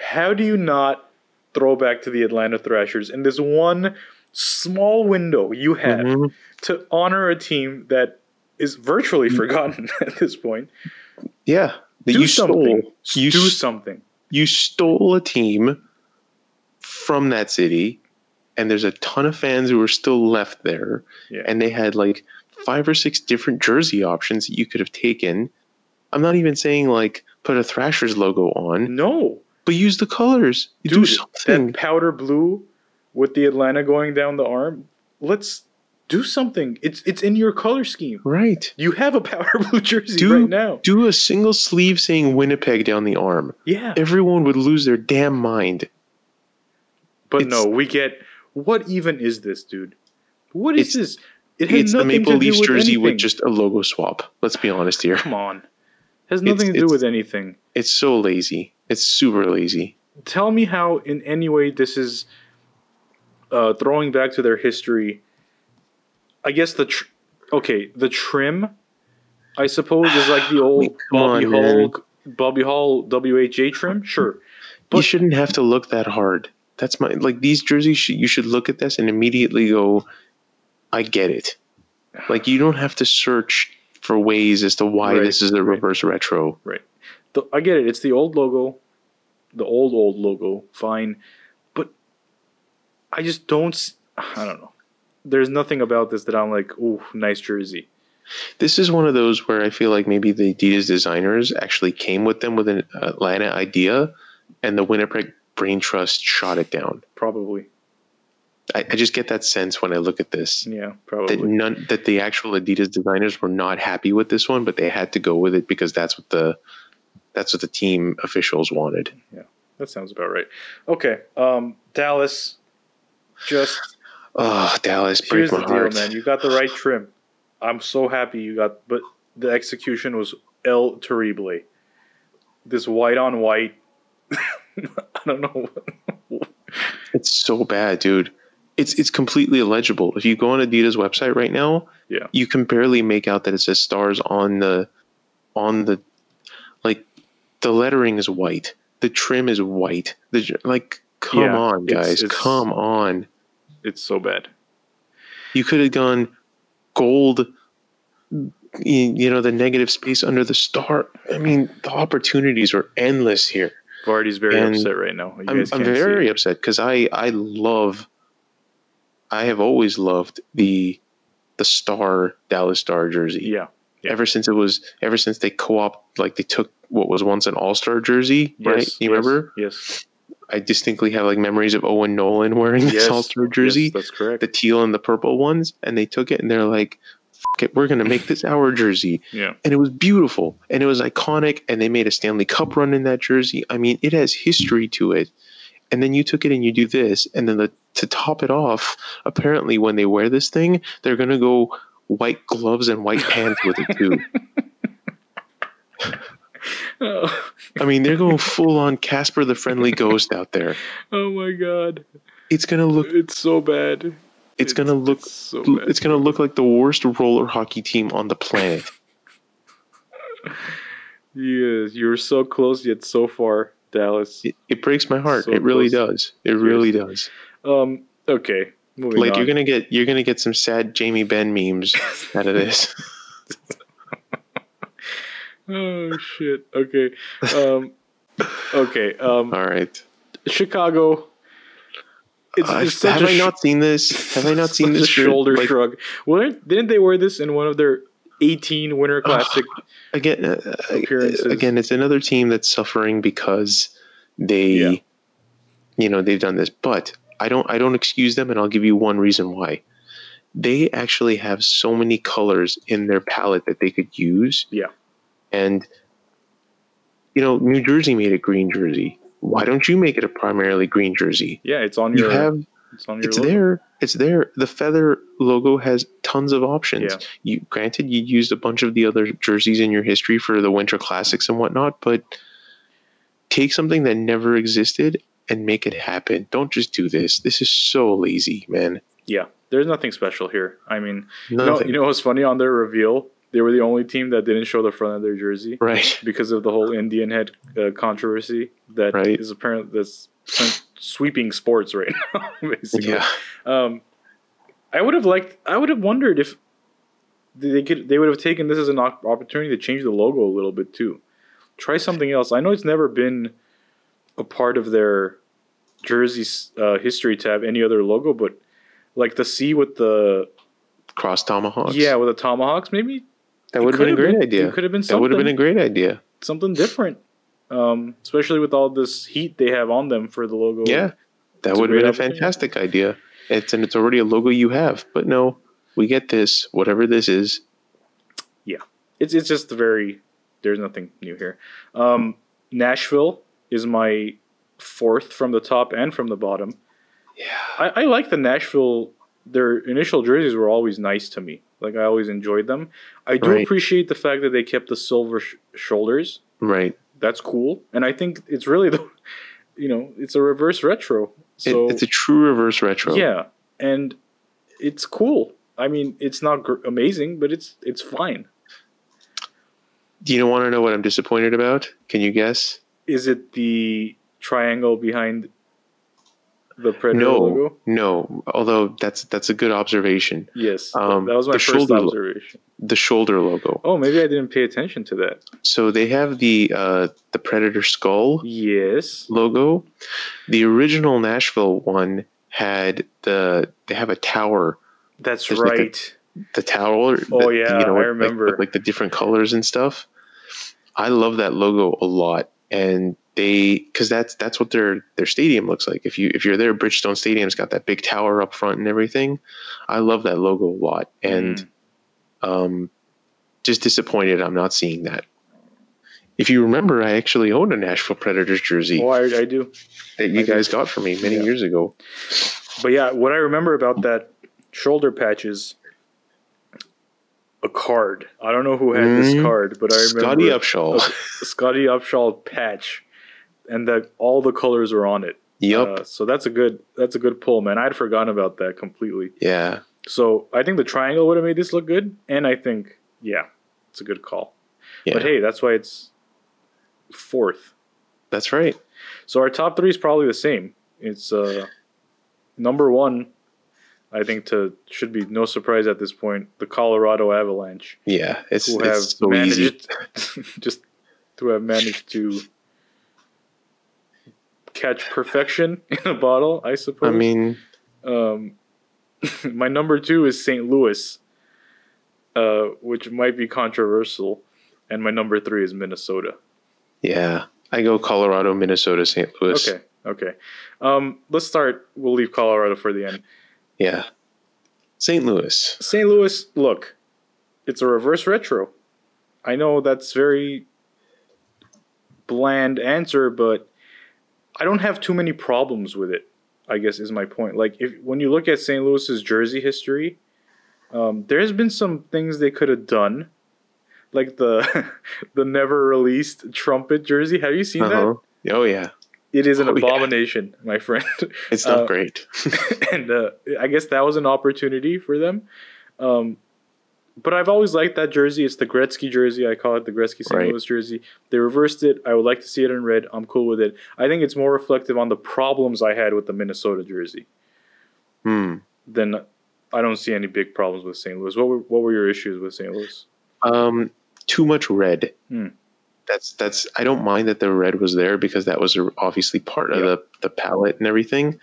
how do you not throw back to the Atlanta Thrashers in this one small window you have Mhm. to honor a team that is virtually forgotten [LAUGHS] at this point? Yeah, that Do you something. stole. You do something. you stole a team from that city, and there's a ton of fans who are still left there, Yeah. and they had like five or six different jersey options that you could have taken. I'm not even saying like put a Thrashers logo on, No, but use the colors. You do something. that powder blue with the Atlanta going down the arm. Let's do something. It's it's in your color scheme. right. You have a power [LAUGHS] blue jersey Do right now. do a single sleeve saying Winnipeg down the arm. Yeah, Everyone would lose their damn mind. but it's- no, we get what even is this, dude? What is this? It has It's the nothing Maple to do Leafs with jersey anything. with just a logo swap. Let's be honest here. come on. has It's- nothing to do with anything. It's so lazy. It's super lazy. Tell me how, in any way, this is uh, throwing back to their history. I guess the tr- okay, the trim, I suppose, is like the [SIGHS] old Bobby on, Bobby Hull WHA trim. Sure, you shouldn't have to look that hard. That's my like these jerseys. You should look at this and immediately go, "I get it." Like you don't have to search for ways as to why Right, this is a right. reverse retro. right. The, I get it. It's the old logo, the old old logo. Fine, but I just don't. I don't know. There's nothing about this that I'm like, ooh, nice jersey. This is one of those where I feel like maybe the Adidas designers actually came with them with an Atlanta idea, and the Winnipeg Brain Trust shot it down. Probably, I, I just get that sense when I look at this. yeah, that probably. none that the actual Adidas designers were not happy with this one, but they had to go with it because that's what the that's what the team officials wanted. Yeah, that sounds about right. Okay, um, Dallas. Just Oh, Dallas, break here's my the deal, man. You got the right trim. I'm so happy you got, but the execution was el terrible. This white on white. [LAUGHS] I don't know. It's so bad, dude. It's it's completely illegible. If you go on Adidas website right now, Yeah. you can barely make out that it says stars on the on the like the lettering is white. The trim is white. The like come Yeah, on, guys. it's- come on. It's so bad. You could have gone gold, you, you know, the negative space under the star. I mean, the opportunities are endless here. Vardy's very And upset right now. You I'm, I'm very upset because I, I love, I have always loved the, the star Dallas Star jersey. Yeah. yeah. Ever since it was, ever since they co-op, like they took what was once an All Star jersey, right? Yes, You yes, remember? Yes. I distinctly have like memories of Owen Nolan wearing this Yes. All Star jersey. Yes, that's correct. the teal and the purple ones, and they took it and they're like, Fuck it, we're gonna make this our jersey. yeah. And it was beautiful and it was iconic, and they made a Stanley Cup run in that jersey. I mean, it has history to it. And then you took it and you do this, and then the, to top it off, apparently when they wear this thing, they're gonna go white gloves and white pants with it too. [LAUGHS] Oh, I mean, they're going full on Casper the Friendly Ghost out there. [LAUGHS] oh my god. It's gonna look. It's so bad. It's gonna look. it's so bad. It's gonna look like the worst roller hockey team on the planet. [LAUGHS] Yes, you're so close yet so far, Dallas. It, it breaks my heart. So it really close. does. It really does. Um. Okay. Moving Like on. you're gonna get you're gonna get some sad Jamie Benn memes out of this. [LAUGHS] Oh shit. Okay. Um. Okay. Um. All right. Chicago. It's, Uh, it's have I sh- not seen this? Have I not [LAUGHS] seen this shoulder Like, shrug? Well, didn't they wear this in one of their 18 Winter Classic. again, uh, Appearances. again, it's another team that's suffering because they, Yeah. you know, they've done this. But I don't, I don't excuse them, and I'll give you one reason why. They actually have so many colors in their palette that they could use. Yeah. And you know, New Jersey made a green jersey. Why don't you make it a primarily green jersey? Yeah, it's on your. You have it's on your. it's logo. there. It's there. The feather logo has tons of options. Yeah. You granted you used a bunch of the other jerseys in your history for the winter classics and whatnot, but take something that never existed and make it happen. Don't just do this. This is so lazy, man. Yeah, there's nothing special here. I mean, you know, Nothing. you know what's funny on their reveal? They were the only team that didn't show the front of their jersey right. because of the whole Indian head uh, controversy that is Right. apparently that's sweeping sports right [LAUGHS] now. Basically, Yeah. Um, I would have liked. I would have wondered if they could. They would have taken this as an opportunity to change the logo a little bit too. Try something else. I know it's never been a part of their jersey's uh, history to have any other logo, but like the C with the Cross tomahawks. yeah with the tomahawks, maybe That would have been a great been- idea. It could have been That would have been a something great idea. something different. Um, especially with all this heat they have on them for the logo. Yeah. That would have been a fantastic idea. It's and it's already a logo you have. But no, we get this, whatever this is. Yeah, it's it's just very there's nothing new here. Um, Nashville is my fourth from the top and from the bottom. Yeah. I, I like the Nashville. Their initial jerseys were always nice to me. Like I always enjoyed them. I do Right. appreciate the fact that they kept the silver sh- shoulders. Right. That's cool, and I think it's really the, [LAUGHS] you know, it's a reverse retro. It- So it's a true reverse retro. yeah, and it's cool. I mean, it's not gr- amazing, but it's it's fine. Do you want to know what I'm disappointed about? Can you guess? Is it the triangle behind the Predator no, logo? no. Although that's that's a good observation. Yes, Um, that was my first shoulder observation. The shoulder logo. Oh, maybe I didn't pay attention to that. So they have the uh, the Predator skull Yes. logo. The original Nashville one had the they have a tower. That's There's like a- right. The tower. Oh, that, yeah, I with, like- remember. with, like the different colors and stuff. I love that logo a lot, and they because that's that's what their their stadium looks like. If you if you're there, Bridgestone Stadium's got that big tower up front and everything. I love that logo a lot, and Mm. um, just disappointed I'm not seeing that. If you remember, I actually owned a Nashville Predators jersey oh, I, I do. that you I do. guys got for me many Yeah. years ago. But yeah, what I remember about that shoulder patch is a card. I don't know who had this Mhm. card, but I remember Scottie Upshall. [LAUGHS] Scottie Upshall patch, and that all the colors were on it. Yep. Uh, so that's a good that's a good pull, man. I'd forgotten about that completely. yeah. So I think the triangle would have made this look good, and I think yeah, it's a good call. Yeah. But hey, that's why it's fourth. That's right. So our top three is probably the same. It's uh, number one. I think to should be no surprise at this point. The Colorado Avalanche, Yeah. It's, who have it's so easy. managed [LAUGHS] just to have managed to catch perfection [LAUGHS] in a bottle. I suppose. I mean, Um, [LAUGHS] my number two is St. Louis, uh, which might be controversial, and my number three is Minnesota. yeah. I go Colorado, Minnesota, St. Louis. Okay, okay. Um, let's start. We'll leave Colorado for the end. Yeah. St. Louis. St. Louis, look, it's a reverse retro. I know that's very bland answer, but I don't have too many problems with it. I guess is my point. Like if when you look at St. Louis's jersey history, um, there's been some things they could have done, like the [LAUGHS] the never released trumpet jersey. Have you seen Uh-huh. that? Oh, yeah. It is an Oh, yeah. abomination, my friend. It's not Uh, great. [LAUGHS] and uh, I guess that was an opportunity for them. Um, but I've always liked that jersey. It's the Gretzky jersey. I call it the Gretzky St. Right. Louis jersey. They reversed it. I would like to see it in red. I'm cool with it. I think it's more reflective on the problems I had with the Minnesota jersey Hmm. than I don't see any big problems with St. Louis. What were what were your issues with St. Louis? Um, too much red. Hmm. That's that's. I don't mind that the red was there because that was obviously part of the the palette and everything.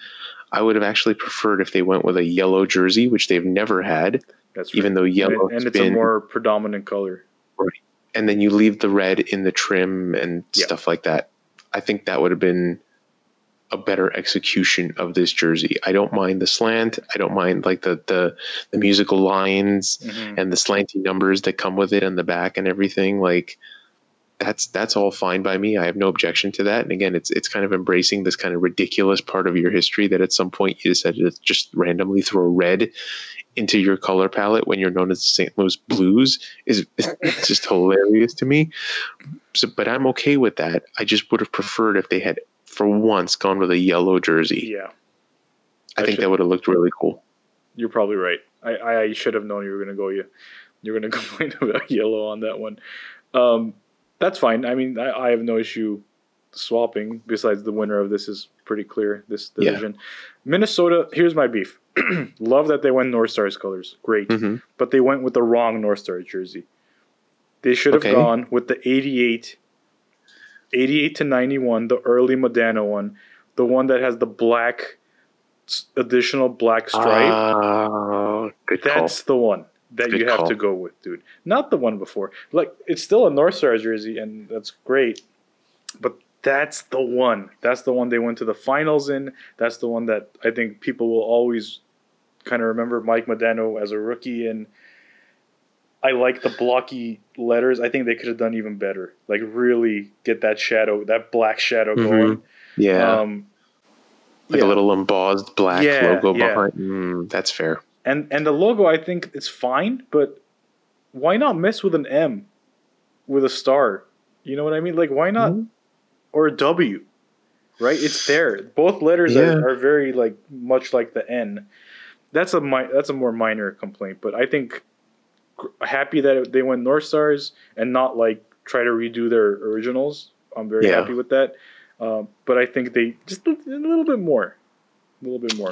I would have actually preferred if they went with a yellow jersey, which they've never had, That's right. even though yellow and, and it's been, a more predominant color. Right. And then you leave the red in the trim and Yeah. stuff like that. I think that would have been a better execution of this jersey. I don't mind the slant. I don't mind like the the, the musical lines Mhm. and the slanty numbers that come with it on the back and everything. Like that's that's all fine by me. I have no objection to that. And again, it's it's kind of embracing this kind of ridiculous part of your history that at some point you decided to just randomly throw red into your color palette when you're known as the St. Louis Blues is it's just hilarious to me. So, but I'm okay with that. I just would have preferred if they had for once gone with a yellow jersey. Yeah, I I think that would have looked really cool. you're probably right. I, I should have known you were going to go. You, you're going [LAUGHS] to complain about yellow on that one. Um, that's fine. I mean, I, I have no issue swapping. Besides, the winner of this is pretty clear. This Yeah. division, Minnesota. Here's my beef. [CLEARS THROAT] Love that they went North Stars colors. Great, hmm but they went with the wrong North Stars jersey. They should have Okay. gone with the 88, 88 to 91, the early Modano one, the one that has the black, additional black stripe. Oh, good call. That's the one that Good you have call. to go with, dude. Not the one before. Like it's still a North Stars jersey, and that's great. But that's the one. That's the one they went to the finals in. That's the one that I think people will always kind of remember Mike Modano as a rookie. And I like the blocky letters. I think they could have done even better. Like really get that shadow, that black shadow Mhm. going. Yeah, Um, like yeah. a little embossed black Yeah, logo yeah. behind. Mm, that's fair. And and the logo I think it's fine, but why not mess with an M with a star? You know what I mean? Like why not Mhm. or a W? Right? It's there. Both letters Yeah. are, are very like much like the N. That's a mi- that's a more minor complaint, but I think gr- happy that they went North Stars and not like try to redo their originals. I'm very Yeah. happy with that. Um, but I think they just a little bit more, a little bit more.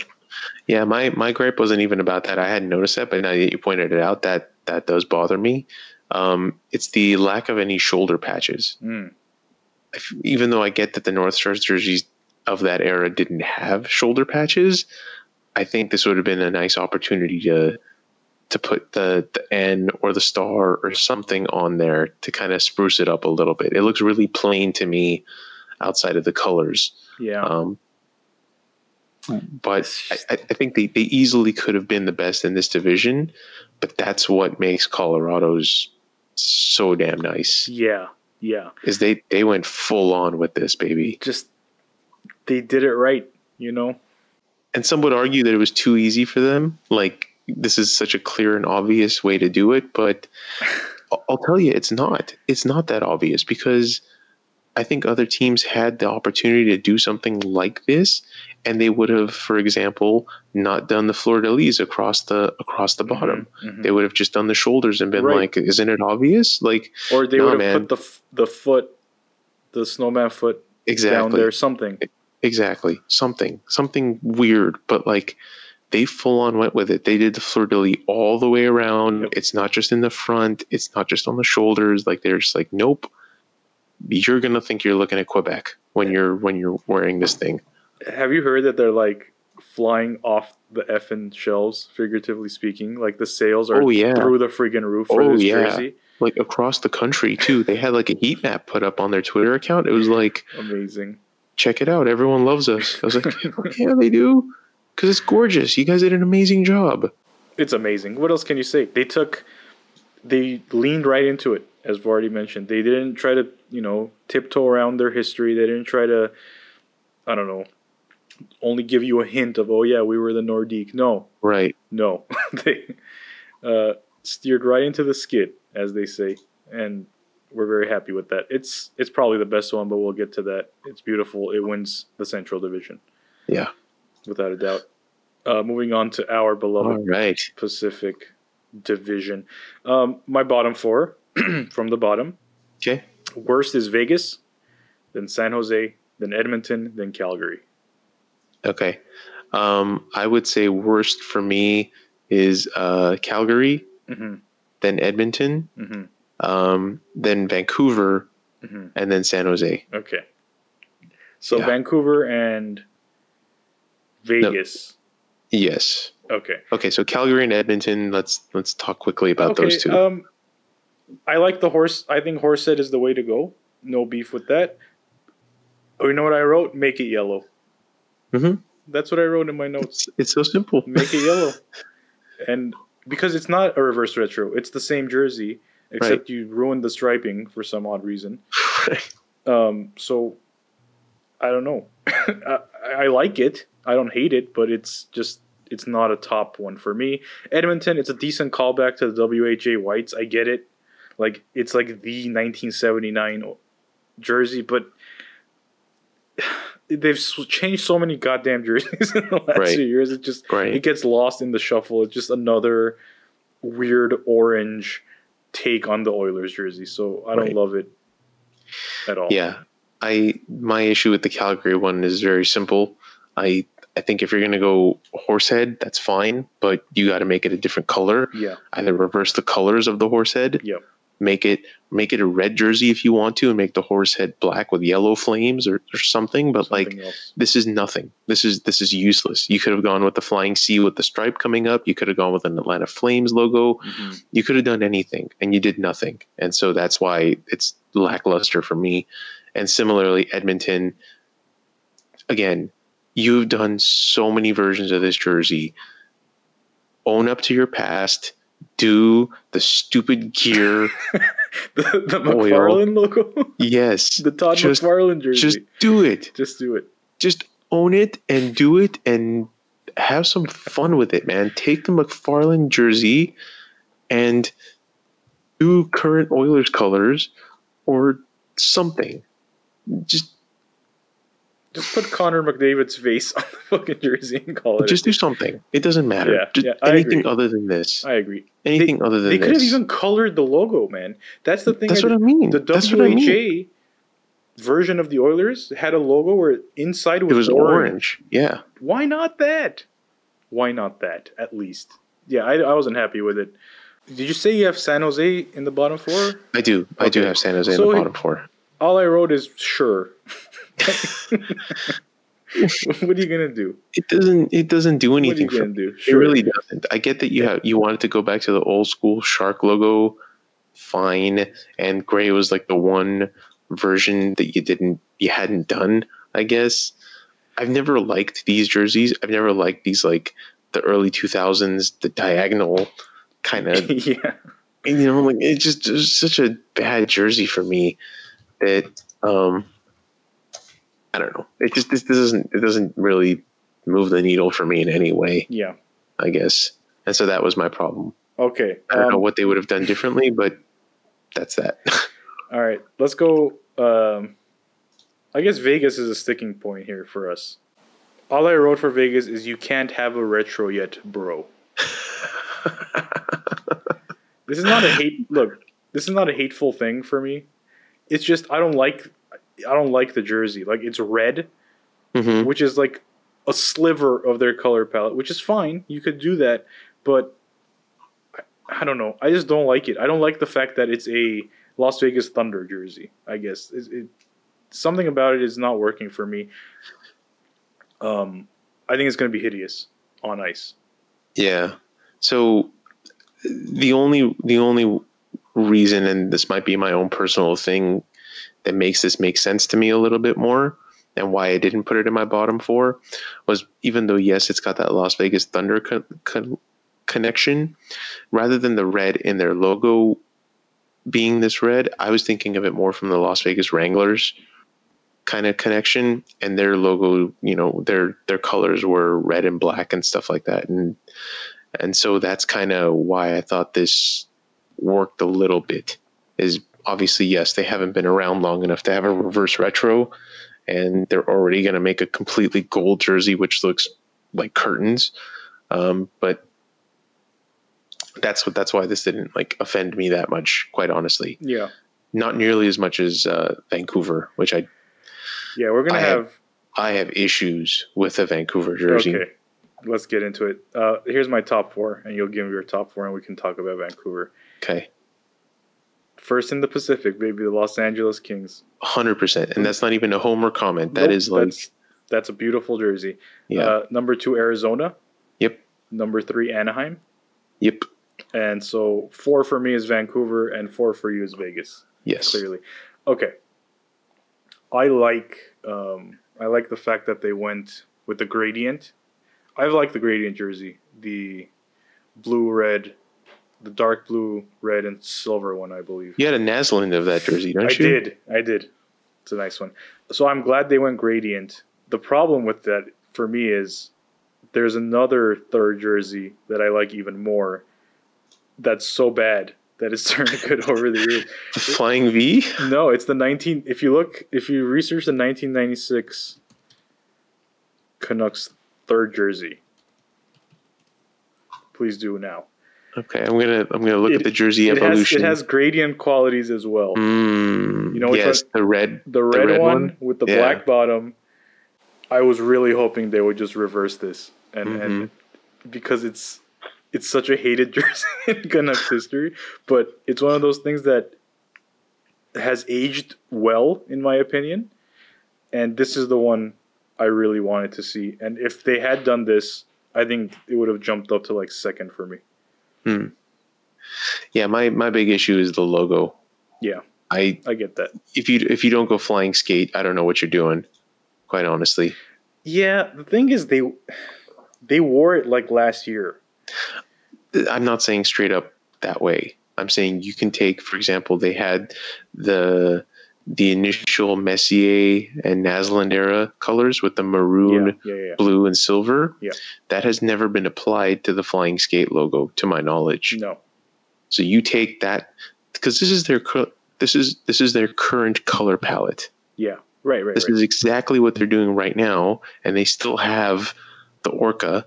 Yeah, my my gripe wasn't even about that. I hadn't noticed that, but now that you pointed it out, that that does bother me. Um, it's the lack of any shoulder patches. Mm. If- Even though I get that the North Stars jerseys of that era didn't have shoulder patches, I think this would have been a nice opportunity to to put the the N or the star or something on there to kind of spruce it up a little bit. It looks really plain to me outside of the colors. Yeah. Um, but I, I I think they, they easily could have been the best in this division, but that's what makes Colorado's so damn nice. yeah. Yeah. Is they they went full on with this baby, just they did it right, you know. and some would argue that it was too easy for them. Like this is such a clear and obvious way to do it, but I'll- [LAUGHS] I'll tell you, it's not. It's not that obvious because I think other teams had the opportunity to do something like this, and they would have, for example, not done the fleur de lis across the across the bottom. Mhm. They would have just done the shoulders and been Right. like, "Isn't it obvious?" Like Or they No, would have man. put the f- the foot, the snowman foot down exactly, there, something. exactly, something, something weird, but like they full on went with it. They did the fleur de lis all the way around. Yep. It's not just in the front. It's not just on the shoulders. Like they're just like, nope. You're gonna think you're looking at Quebec when you're when you're wearing this thing. Have you heard that they're like flying off the effing shelves, figuratively speaking? Like the sales are Oh, yeah. through the friggin' roof for Oh, this yeah. jersey. Like across the country too. They had like a heat map put up on their Twitter account. It was like, Amazing. check it out. Everyone loves us. I was like, [LAUGHS] yeah, they do. Because it's gorgeous. You guys did an amazing job. It's amazing. What else can you say? They took, they leaned right into it, as we've already mentioned. They didn't try to, you know, tiptoe around their history. They didn't try to, I don't know, only give you a hint of, oh yeah, we were the Nordique. No, Right. no, [LAUGHS] they uh, steered right into the skid, as they say, and we're very happy with that. It's it's probably the best one, but we'll get to that. It's beautiful. It wins the Central Division, Yeah. without a doubt. Uh, moving on to our beloved right. Pacific Division. Um, my bottom four [CLEARS THROAT] from the bottom. Okay. Worst is Vegas, then San Jose, then Edmonton, then Calgary. Okay. Um, I would say worst for me is uh, Calgary, hmm then Edmonton, hmm um, then Vancouver, hmm and then San Jose. Okay. So Yeah. Vancouver and Vegas. Yes. Okay. Okay, so Calgary and Edmonton. Let's let's talk quickly about okay, those two. Um, I like the horse. I think horse Horsehead is the way to go. No beef with that. Oh, you know what I wrote? Make it yellow. Mhm. That's what I wrote in my notes. it's, it's so simple. Make it yellow. [LAUGHS] and because it's not a reverse retro, it's the same jersey, except you ruined the striping for some odd reason. Um, so I don't know. [LAUGHS] I, I like it. I don't hate it, but it's just it's not a top one for me. Edmonton, it's a decent callback to the WHA Whites. I get it. Like it's like the 1979 jersey, but [SIGHS] they've changed so many goddamn jerseys [LAUGHS] in the last Right. few years. It just Right. it gets lost in the shuffle. It's just another weird orange take on the Oilers jersey. So I don't Right. love it at all. Yeah, I my issue with the Calgary one is very simple. I I think if you're gonna go horsehead, that's fine, but you got to make it a different color. Yeah. Either reverse the colors of the horsehead. Yep. Make it make it a red jersey if you want to, and make the horse head black with yellow flames or, or something. But like else. this is nothing. This is this is useless. You could have gone with the flying C with the stripe coming up. You could have gone with an Atlanta Flames logo. Mhm. You could have done anything, and you did nothing. And so that's why it's lackluster for me. And similarly, Edmonton. Again, you've done so many versions of this jersey. Own up to your past. Do the stupid gear. [LAUGHS] the, the McFarlane logo, yes, [LAUGHS] the Todd Just- McFarlane jersey. just do it. just do it. just own it and do it and have some fun with it, man. Take the McFarlane jersey and do current Oilers colors or something. Just Just put Connor McDavid's face [LAUGHS] on the fucking jersey and call it. just do something. It doesn't matter. Yeah, just yeah, anything other than this. I agree. anything other than this. They could have even colored the logo, man. That's the thing. That's I what I mean. The what I WHA mean. version of the Oilers had a logo where inside was, It was orange. Yeah. Why not that? Why not that? At least, yeah. I, I wasn't happy with it. Did you say you have San Jose in the bottom four? I do. I do have San Jose So in the bottom four. All I wrote is sure. [LAUGHS] what are you gonna do? It doesn't it doesn't do What are you anything for gonna me. do? It really doesn't. I get that you have you wanted to go back to the old school shark logo, fine. And gray was like the one version that you didn't you hadn't done, I guess. I've never liked these jerseys. I've never liked these like the early two thousands, the diagonal kind of [LAUGHS] yeah. you know, like it just it's such a bad jersey for me that um I don't know. It just this, this doesn't it doesn't really move the needle for me in any way. Yeah. I guess. And so that was my problem. Okay. I don't know um, what they would have done differently, but that's that. [LAUGHS] All right. Let's go. Um, I guess Vegas is a sticking point here for us. All I wrote for Vegas is you can't have a retro yet, bro. [LAUGHS] this is not a hate. Look, this is not a hateful thing for me. It's just I don't like. I don't like the jersey. Like it's red, hmm which is like a sliver of their color palette, which is fine. You could do that, but I, I don't know. I just don't like it. I don't like the fact that it's a Las Vegas Thunder jersey. I guess it, it, something about it is not working for me. Um, I think it's going to be hideous on ice. Yeah. So the only the only reason, and this might be my own personal thing, that makes this make sense to me a little bit more, and why I didn't put it in my bottom four, was even though yes, it's got that Las Vegas Thunder con- con- connection, rather than the red in their logo being this red, I was thinking of it more from the Las Vegas Wranglers kind of connection and their logo you know their their colors were red and black and stuff like that and and so that's kind of why I thought this worked a little bit. Is obviously yes, they haven't been around long enough to have a reverse retro, and they're already going to make a completely gold jersey, which looks like curtains. Um, but that's what that's why this didn't like offend me that much, quite honestly. Yeah, Not nearly as much as uh, Vancouver, which I yeah. We're gonna I have- have I have issues with the Vancouver jersey. Okay, let's get into it. Uh, here's my top four, and you'll give me your top four, and we can talk about Vancouver. Okay. First in the Pacific, baby, the Los Angeles Kings. Hundred percent, and that's not even a homer comment. That Nope, is like that's That's a beautiful jersey. Yeah. Uh, number two, Arizona. Yep. Number three, Anaheim. Yep. And so four for me is Vancouver, and four for you is Vegas. Yes. Clearly, okay. I like um, I like the fact that they went with the gradient. I like the gradient jersey, the blue, red, the dark blue, red, and silver one. I believe. You had a Naslund of that jersey, don't I you? I did. I did. It's a nice one. So I'm glad they went gradient. The problem with that for me is there's another third jersey that I like even more. That's so bad that it's [LAUGHS] turned good over the years. [LAUGHS] The Flying V? No, it's the 19. If you look, if you research the 1996 Canucks third jersey, please do now. Okay, I'm gonna I'm gonna look It- at the jersey It has, evolution. it has gradient qualities as well. Mm, You know yes, the red the red, red one, one? with the Yeah. black bottom. I was really hoping they would just reverse this, and Mm-hmm. and because it's it's such a hated [LAUGHS] jersey in Canucks history, but it's one of those things that has aged well, in my opinion. And this is the one I really wanted to see. And if they had done this, I think it would have jumped up to like second for me. Hmm. Yeah, my my big issue is the logo. Yeah, I I get that. if you if you don't go flying skate, I don't know what you're doing. Quite honestly, Yeah, the thing is they they wore it like last year. I'm not saying straight up that way. I'm saying you can take, for example, they had the the initial Messier and Naslund era colors with the maroon, Yeah, yeah, yeah. blue, and silver. Yeah. That has never been applied to the flying skate logo, to my knowledge. No. So you take that because this is their this is this is their current color palette. Yeah. Right, right, This right. is exactly what they're doing right now, and they still have the Orca,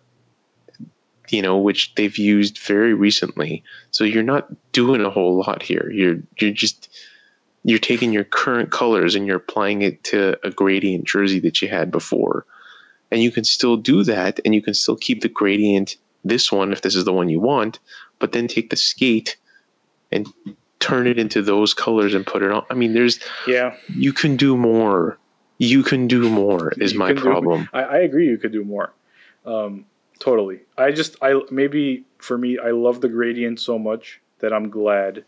you know, which they've used very recently. So you're not doing a whole lot here. You're you're just you're taking your current colors and you're applying it to a gradient jersey that you had before. And you can still do that and you can still keep the gradient this one if this is the one you want, but then take the skate and turn it into those colors and put it on. I mean, there's yeah. you can do more. You can do more is You my can do- problem. I, I agree you could do more. Um, totally. I just I maybe for me I love the gradient so much that I'm glad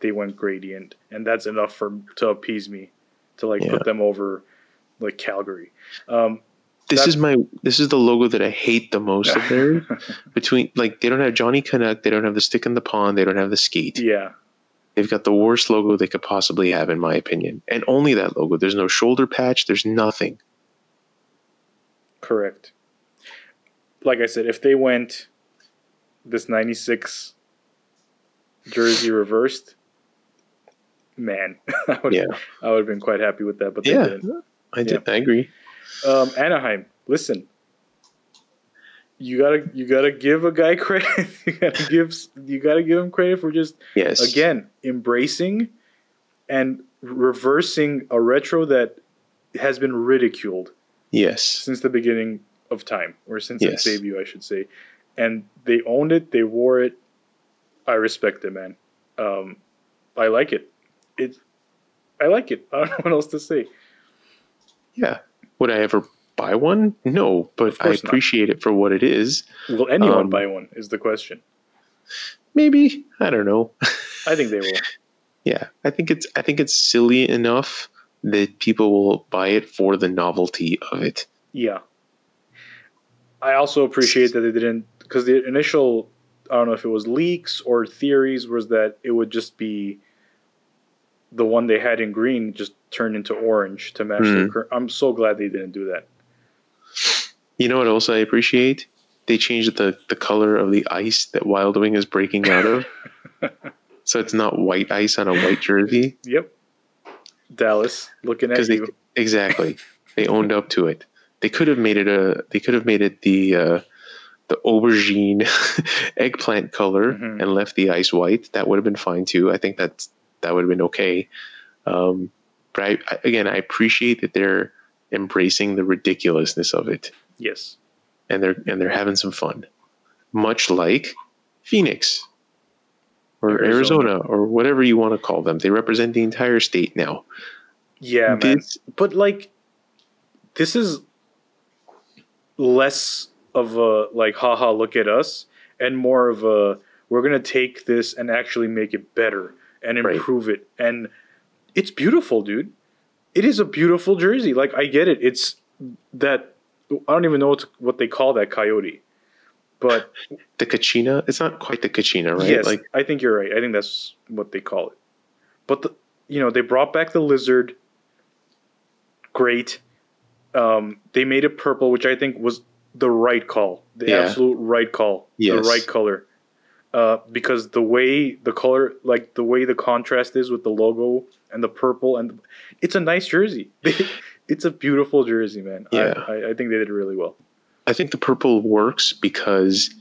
they went gradient and that's enough for to appease me to like Yeah. put them over like Calgary. Um, This that- is my this is the logo that I hate the most of theirs. [LAUGHS] Between like they don't have Johnny Canuck, they don't have the stick in the pond, they don't have the skate. yeah. They've got the worst logo they could possibly have, in my opinion. And only that logo. There's no shoulder patch, there's nothing. Correct. Like I said, if they went this 96 jersey reversed, man, [LAUGHS] I would Yeah. I would have been quite happy with that, but they Yeah. didn't. I did I agree. Um, Anaheim, listen. You gotta you gotta give a guy [LAUGHS] credit. you gotta give you gotta give him credit for just Yes. again embracing and reversing a retro that has been ridiculed Yes. since the beginning of time, or since Yes. its debut, I should say. And they owned it. They wore it. I respect it, man. Um, I like it. It. I like it. [LAUGHS] I don't know what else to say. Yeah. Would I ever buy one? No, but I course not. appreciate it for what it is. Will anyone Um, buy one? Is the question. Maybe. I don't know. I think they will. [LAUGHS] Yeah, I think it's I think it's silly enough that people will buy it for the novelty of it. Yeah. I also appreciate that they didn't because the initial I don't know if it was leaks or theories was that it would just be the one they had in green just turned into orange to match their Hmm. cur- I'm so glad they didn't do that. You know what else I appreciate? They changed the the color of the ice that Wild Wing is breaking out of. [LAUGHS] so it's not white ice on a white jersey Yep. Dallas looking at they you. exactly [LAUGHS] they owned up to it. They could have made it a they could have made it the uh, the aubergine [LAUGHS] eggplant color Mhm. and left the ice white. That would have been fine too. I think that's that would have been okay. Um, but I, I, again, I appreciate that they're embracing the ridiculousness of it yes. and they're and they're having some fun, much like Phoenix or Arizona. Arizona, or whatever you want to call them. They represent the entire state now. Yeah, man. This- But like this is less of a like haha look at us and more of a we're gonna take this and actually make it better and Right. improve it. And it's beautiful dude. It is a beautiful jersey. Like i get it. It's that i don't even know what, what they call that coyote. But [LAUGHS] The Kachina, it's not quite the Kachina, right? yes Like i think you're right. I think that's what they call it. But the, you know they brought back the lizard. Great. Um, they made it purple which i think was the right call. The Yeah. absolute right call. Yes. the right color uh, because the way the color like the way the contrast is with the logo and the purple and it's a nice jersey [LAUGHS] it's a beautiful jersey man I- Yeah. I, I think they did really well I think the purple works because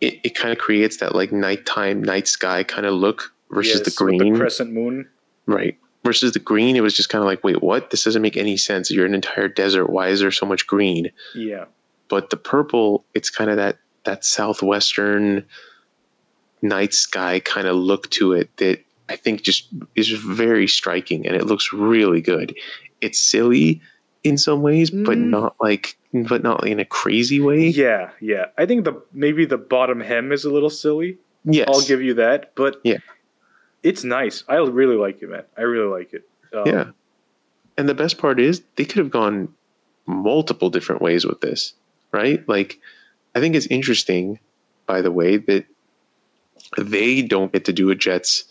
it, it kind of creates that like nighttime, night sky kind of look versus Yes, the green. crescent moon right. Versus the green, it was just kind of like, wait, what? This doesn't make any sense. You're an entire desert. Why is there so much green? yeah But the purple, it's kind of that that southwestern night sky kind of look to it that I think just is very striking and it looks really good. It's silly in some ways, but Mm. not like but not in a crazy way. Yeah, yeah. I think the maybe the bottom hem is a little silly. Yes. I'll give you that, but Yeah. it's nice. I really like it, man. I really like it. Um, Yeah. And the best part is they could have gone multiple different ways with this, right? Like, I think it's interesting, by the way, that they don't get to do a Jets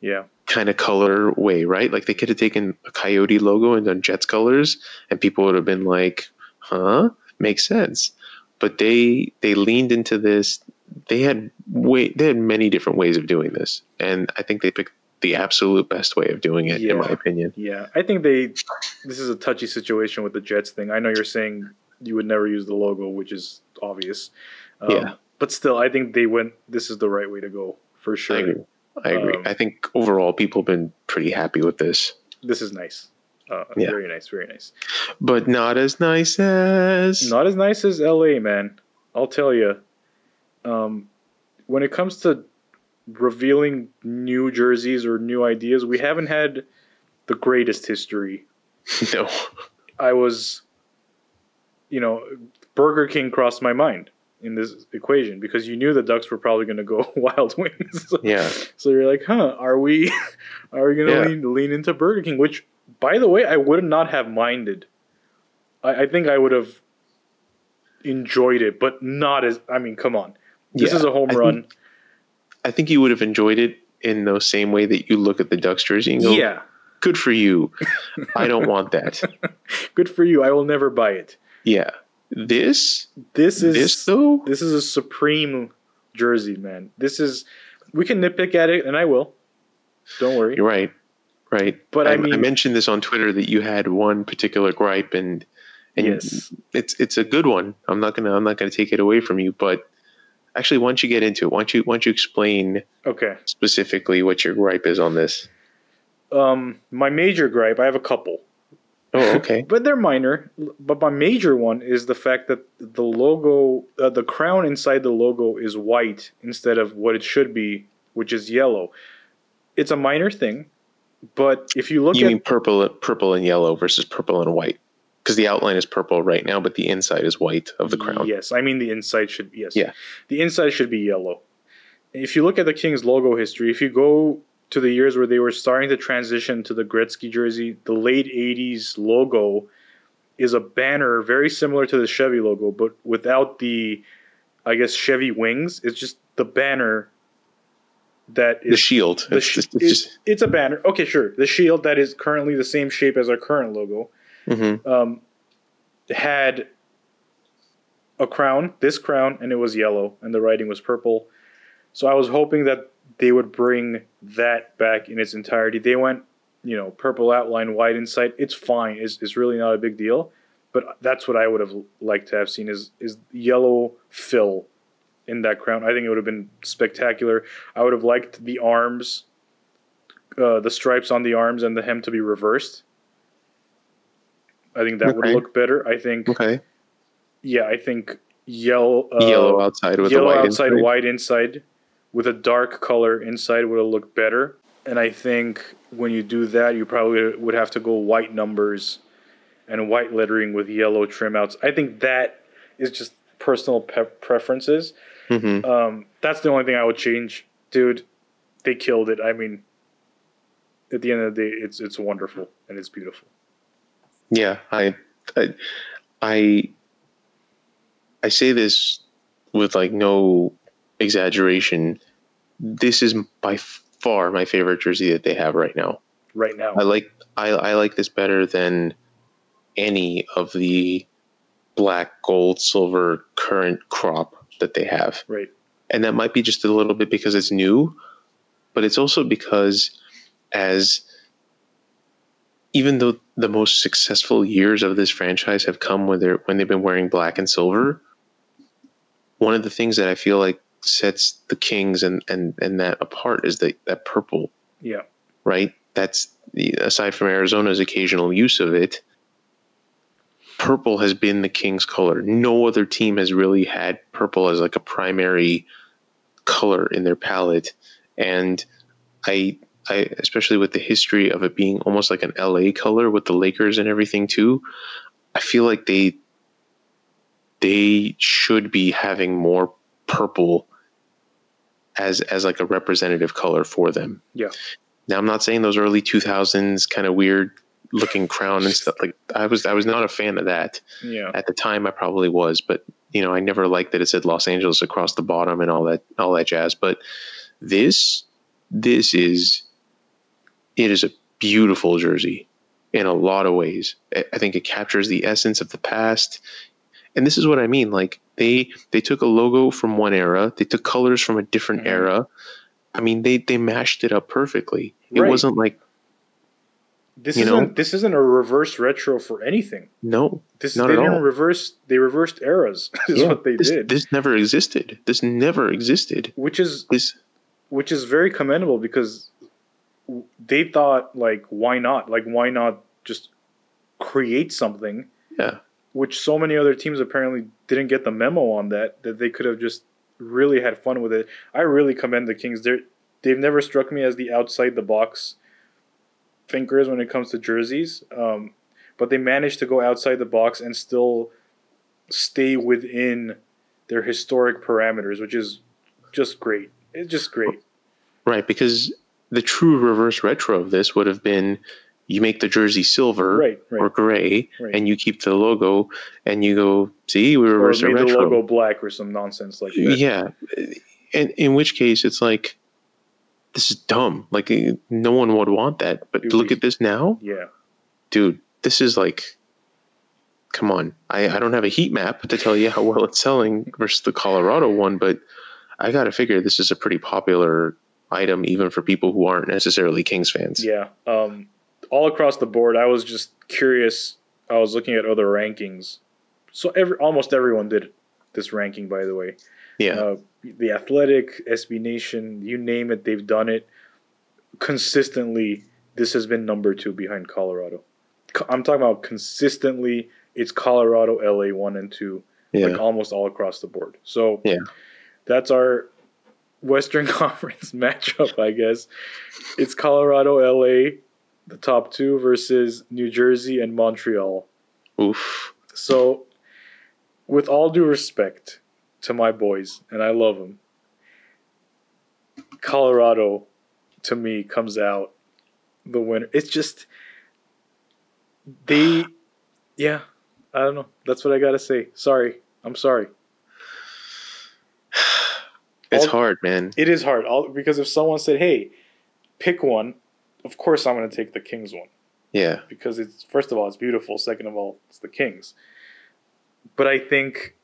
yeah, kind of color way, right? Like, they could have taken a Coyote logo and done Jets colors, and people would have been like, huh? Makes sense. But they they leaned into this. They had way they had many different ways of doing this, and I think they picked the absolute best way of doing it, in my opinion. yeah. I think they. This is a touchy situation with the Jets thing. I know you're saying you would never use the logo, which is obvious. Um, Yeah. But still, I think they went. This is the right way to go for sure. I agree. I agree. Um, I think overall people have been pretty happy with this, This is nice. Uh, Yeah. Very nice. Very nice. but not as nice as Not as nice as LA, man. I'll tell you. Um, when it comes to revealing new jerseys or new ideas, we haven't had the greatest history. [LAUGHS] no. I was, you know, Burger King crossed my mind in this equation because you knew the Ducks were probably going to go [LAUGHS] Wild Wings. [LAUGHS] Yeah, So you're like, huh? Are we? [LAUGHS] Are we going to Yeah. lean, lean into Burger King? Which, by the way, I would not have minded. I, I think I would have enjoyed it, but not as. I mean, come on, this Yeah, is a home I think- run. I think you would have enjoyed it in the same way that you look at the Ducks jersey and go, yeah, good for you. I don't want that." good for you. I will never buy it. Yeah, this This is this though. This is a supreme jersey, man. This is. We can nitpick at it, and I will. Don't worry. You're right, right. But I I, mean- mentioned this on Twitter that you had one particular gripe, and and Yes. it's it's a good one. I'm not gonna I'm not gonna take it away from you, but actually, once you get into it? Why don't you why don't you explain Okay. specifically what your gripe is on this? Um, my major gripe. I have a couple. Oh, [LAUGHS] okay. but they're minor. But my major one is the fact that the logo, uh, the crown inside the logo is white instead of what it should be, which is yellow. It's a minor thing, but if you look you at mean purple purple and yellow versus purple and white? Because the outline is purple right now, but the inside is white of the crown. yes, I mean the inside should yes, Yeah. the inside should be yellow. If you look at the Kings logo history, if you go to the years where they were starting to transition to the Gretzky jersey, the late '80s logo is a banner very similar to the Chevy logo, but without the, I guess Chevy wings. It's just the banner that is The shield. the It's sh- just- it's just- it's a banner. Okay, sure. The shield that is currently the same shape as our current logo mhm. um, had a crown, this crown, and it was yellow, and the writing was purple. So I was hoping that they would bring that back in its entirety. They went, you know, purple outline, white inside. It's fine. It's, it's really not a big deal. But that's what I would have liked to have seen is is yellow fill in that crown. I think it would have been spectacular. I would have liked the arms, uh, the stripes on the arms and the hem to be reversed. I think that would look better. I think, okay. yeah, I think yellow, uh, yellow outside with yellow a white outside, inside. white inside, with a dark color inside would have looked better. And I think when you do that, you probably would have to go white numbers and white lettering with yellow trim outs. I think that is just personal pe- preferences. hmm Um, that's the only thing I would change, dude. They killed it. I mean, at the end of the day, it's it's wonderful and it's beautiful. Yeah, I, I, I, I say this with like no exaggeration. This is by far my favorite jersey that they have right now. Right now, I like I, I like this better than any of the black, gold, silver current crop that they have. right? And that might be just a little bit because it's new, but it's also because as even though the most successful years of this franchise have come when they're when they've been wearing black and silver, one of the things that I feel like sets the Kings and and and that apart is that that purple Yeah, right? That's the, aside from Arizona's occasional use of it. Purple has been the Kings color. No other team has really had purple as like a primary color in their palette. And I, I, especially with the history of it being almost like an LA color with the Lakers and everything too, I feel like they, they should be having more purple as as like a representative color for them. yeah, Now I'm not saying those early 2000s kind of weird looking crown and stuff like I was I was not a fan of that. yeah. At the time I probably was, but you know, I never liked that it said Los Angeles across the bottom and all that all that jazz, but this this is it is a beautiful jersey in a lot of ways. I I think it captures the essence of the past. And this is what I mean like they they took a logo from one era, they took colors from a different Mhm. era. I mean, they they mashed it up perfectly. It Right. wasn't like This isn't know? this isn't a reverse retro for anything. no, This Not they at didn't all. reverse. They reversed eras. [LAUGHS] is Yeah, what they this, did, This never existed. This never existed. which is This which is very commendable because they thought like why not like why not just create something yeah. Which so many other teams apparently didn't get the memo on that that they could have just really had fun with it. I really commend the kings. They're they've never struck me as the outside the box thinkers when it comes to jerseys um, but they managed to go outside the box and still stay within their historic parameters which is just great. It's just great. Right, because the true reverse retro of this would have been you make the jersey silver Right, right. or gray Right. and you keep the logo and you go, see, we reverse a made the logo black or some nonsense like that Yeah. And in which case it's like this is dumb. Like eh, no one would want that. But Dude, look at this now. yeah Dude, this is like come on. I, I don't have a heat map to tell you how well it's selling versus the Colorado one, but I gotta figure this is a pretty popular item even for people who aren't necessarily Kings fans. Yeah. Um, all across the board, I was just curious. I was looking at other rankings. So every almost everyone did this ranking, by the way. Yeah. Uh, the Athletic, SB Nation, you name it, they've done it. Consistently, this has been number two behind Colorado. I'm talking about consistently. It's Colorado, LA one and two, yeah. like almost all across the board. So Yeah. that's our Western [LAUGHS] Conference matchup, I guess. It's Colorado, LA, the top two versus New Jersey and Montreal. Oof. So, with all due respect to my boys, and I love them, Colorado, to me, comes out the winner. It's just they, yeah, I don't know. That's what I gotta say. Sorry, I'm sorry. It's All- hard, man. It is hard all, because if someone said, "Hey, pick one," of course I'm gonna take the Kings one Yeah. because it's first of all it's beautiful. Second of all, it's the Kings. But I think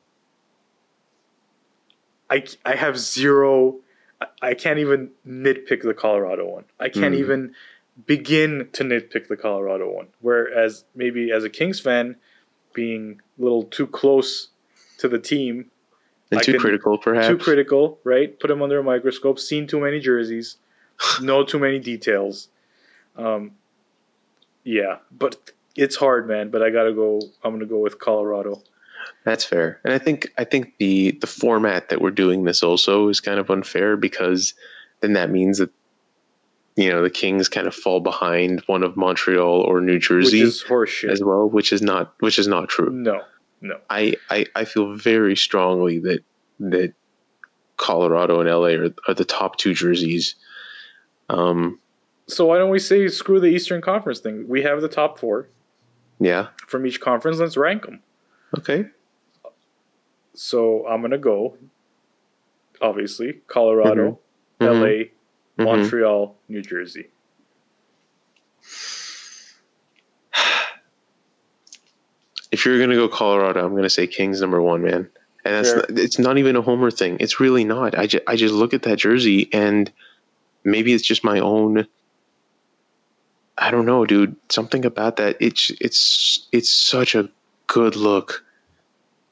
I I have zero. I- I can't even nitpick the Colorado one. I can't Mm. even begin to nitpick the Colorado one. Whereas maybe as a Kings fan, being a little too close to the team, And I too can- critical, perhaps. too critical, right? Put them under a microscope. Seen too many jerseys, [LAUGHS] know too many details. Um, yeah, but it's hard, man. But I gotta go. I'm gonna go with Colorado. That's fair. And I think I think the the format that we're doing this also is kind of unfair because then that means that you know the Kings kind of fall behind one of Montreal or New Jersey as well, which is not which is not true. no, no. I, I I feel very strongly that that Colorado and LA are, are the top two jerseys. Um, So why don't we say screw the Eastern Conference thing? We have the top four yeah. from each conference. Let's rank them. Okay. So I'm gonna go. Obviously, Colorado, Mhm. LA, Mhm. Montreal, New Jersey. [SIGHS] If you're gonna go Colorado, I'm gonna say Kings number one, man. And that's not, it's not even a homer thing. It's really not. I just I just look at that jersey and maybe it's just my own. I don't know, dude. Something about that. It's it's it's such a good look.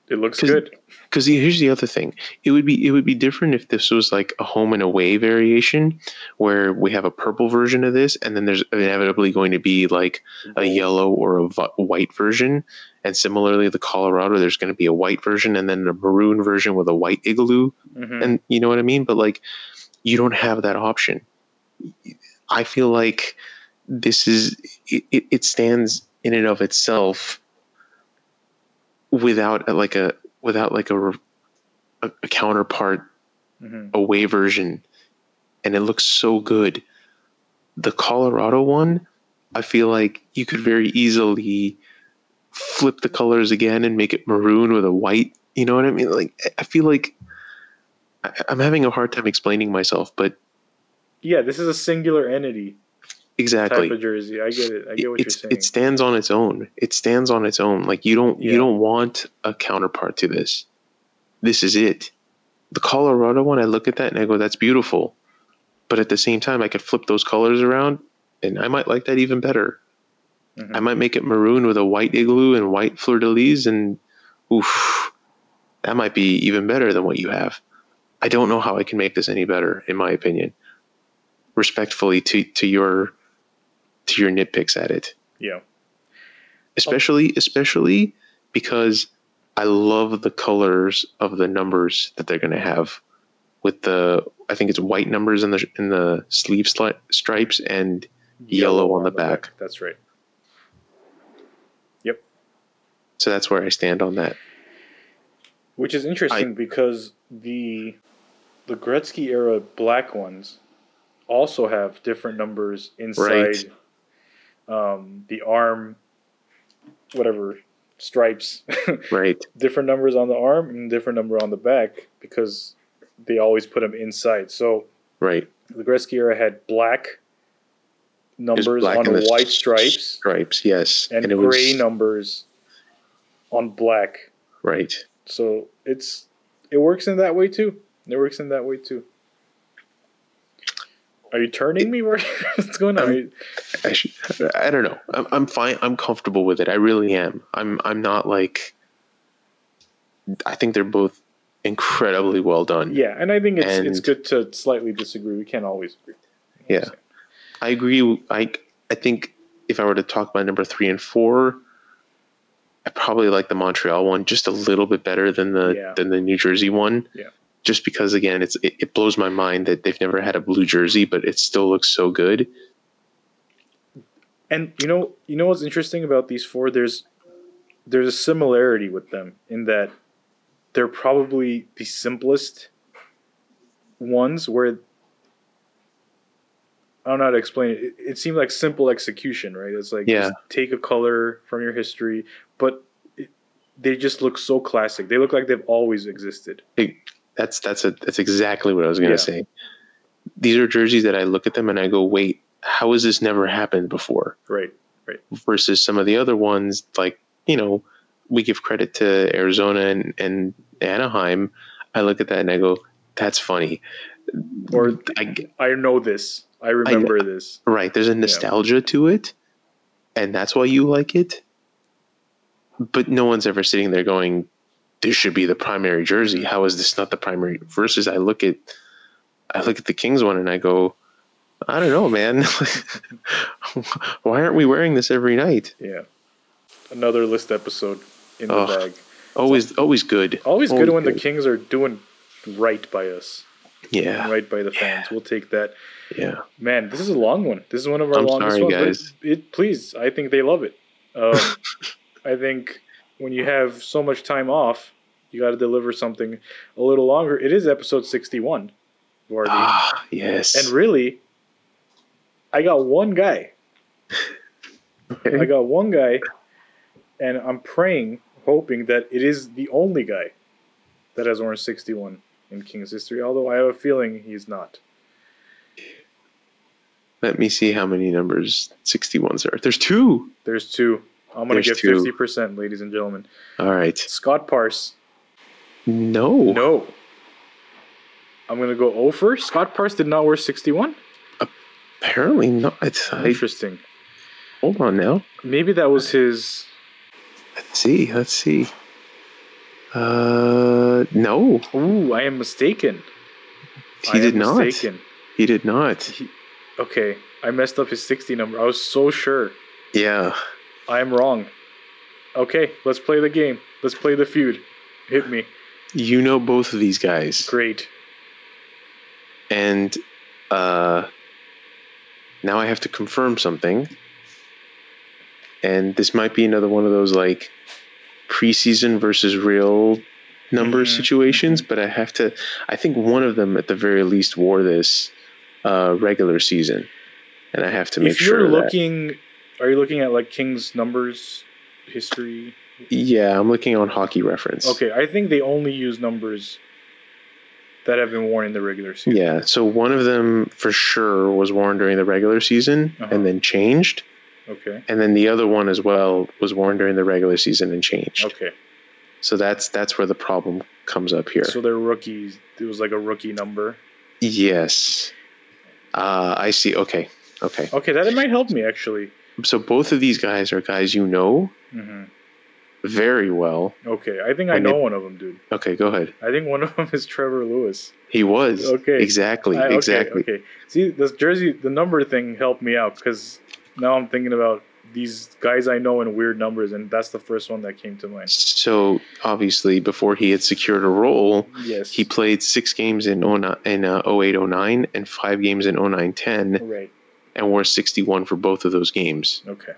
It looks 'Cause- good. Because here's the other thing. It would be it would be different if this was like a home and away variation, where we have a purple version of this, and then there's inevitably going to be like a yellow or a white version. And similarly, the Colorado, there's going to be a white version and then a maroon version with a white igloo. Mhm. And you know what I mean? But like, you don't have that option. I feel like this is, it, it- stands in and of itself without a, like a, without like a, a, a counterpart Mhm. away version and it looks so good. The Colorado one, I feel like you could very easily flip the colors again and make it maroon with a white. You know what I mean? Like, I feel like I'm having a hard time explaining myself, but Yeah, this is a singular entity exactly. type of jersey. I get it. I get what it's, you're saying. it stands on its own. It stands on its own. Like you don't Yeah. you don't want a counterpart to this. This is it. The Colorado one, I look at that and I go, "That's beautiful," but at the same time, I could flip those colors around, and I might like that even better. Mhm. I might make it maroon with a white igloo and white fleur de lis, and oof, that might be even better than what you have. I don't know how I can make this any better, in my opinion. Respectfully to to your to your nitpicks at it yeah. especially especially because I love the colors of the numbers that they're going to have with the I think it's white numbers in the in the sleeve stri- stripes and Yellow on the back. That's right. Yep. So that's where I stand on that. Which is interesting because the the Gretzky era black ones also have different numbers inside um, the arm, whatever stripes. [LAUGHS] Right. different numbers on the arm and different number on the back because they always put them inside. So Right. the Gretzky era had black numbers black on white stripes Stripes, yes. and, was gray numbers on black. right. So it's it works in that way too. It works in that way too. Are you turning me? [LAUGHS] What's going on? You- I should, I don't know. I'm, I'm fine. I'm comfortable with it. I really am. I'm I'm not like I think they're both incredibly well done. yeah, and I think it's it's good to slightly disagree. We can't always agree. Yeah. I agree. I I think if I were to talk about number three and four, I probably like the Montreal one just a little bit better than the Yeah. than the New Jersey one. Yeah. Just because again, it's it, it blows my mind that they've never had a blue jersey, but it still looks so good. And you know, you know what's interesting about these four? There's there's a similarity with them in that they're probably the simplest ones where I don't know how to explain it. It, it seemed like simple execution, right? It's like Yeah. just take a color from your history, but it, they just look so classic. They look like they've always existed. That's that's a that's exactly what I was gonna Yeah. say. These are jerseys that I look at them and I go, wait, how has this never happened before? Right. Right. Versus some of the other ones like you know we give credit to arizona and, and anaheim i look at that and i go that's funny Or I, I know this. I remember this. right there's a nostalgia to it and that's why you like it but no one's ever sitting there going this should be the primary jersey how is this not the primary versus i look at i look at the kings one and i go i don't know man [LAUGHS] why aren't we wearing this every night Yeah. Another list episode in the bag. always always good Always good when the. Kings are doing right by us. Yeah, right by the fans. We'll take that. yeah. Man, this is a long one. This is one of our I'm longest sorry, ones. guys. It, please, I think they love it. Um, [LAUGHS] I think when you have so much time off, you got to deliver something a little longer. It is episode sixty-one, Vardy, Ah, yes. and really, I got one guy. I got one guy, and I'm praying, hoping that it is the only guy that has worn 61 in King's history. Although I have a feeling he's not. Let me see how many numbers 61s are. There's two. There's two. I'm gonna give two. 50%, ladies and gentlemen. All right. Scott Parse, No. no. I'm gonna go over. Scott Parse did not wear 61. Apparently not. I, Interesting. hold on now. Maybe that was his. Let's see. Let's see. Uh, no, Ooh, I am mistaken. he I did not. Mistaken. He did not. He, okay, I messed up his 60 number. I was so sure. Yeah. I am wrong. Okay, let's play the game. Let's play the feud. Hit me. You know both of these guys. Great. And uh, now I have to confirm something. And this might be another one of those like preseason versus real number Mhm, situations, but I have to. I think one of them at the very least wore this uh, regular season, and I have to make if sure. you're that- looking, are you looking at like King's numbers history? yeah, I'm looking on Hockey Reference. Okay, I think they only use numbers that have been worn in the regular season. Yeah, so one of them for sure was worn during the regular season Uh-huh. and then changed, Okay. and then the other one as well was worn during the regular season and changed. Okay. So that's that's where the problem comes up here. So they're rookies. It was like a rookie number. yes, uh, I see. Okay, okay. Okay, that might help me actually. So both of these guys are guys you know hmm very well. Okay, I think I know it- one of them, dude. Okay, go ahead. I think one of them is Trevor Lewis. He was Okay. exactly I- okay, exactly. Okay. See, this jersey, the number thing helped me out because now I'm thinking about these guys I know in weird numbers, and that's the first one that came to mind. So obviously, before he had secured a role, Yes. he played six games in 09, in uh, 08 09 and five games in 09 10 Right. And wore 61 for both of those games. Okay.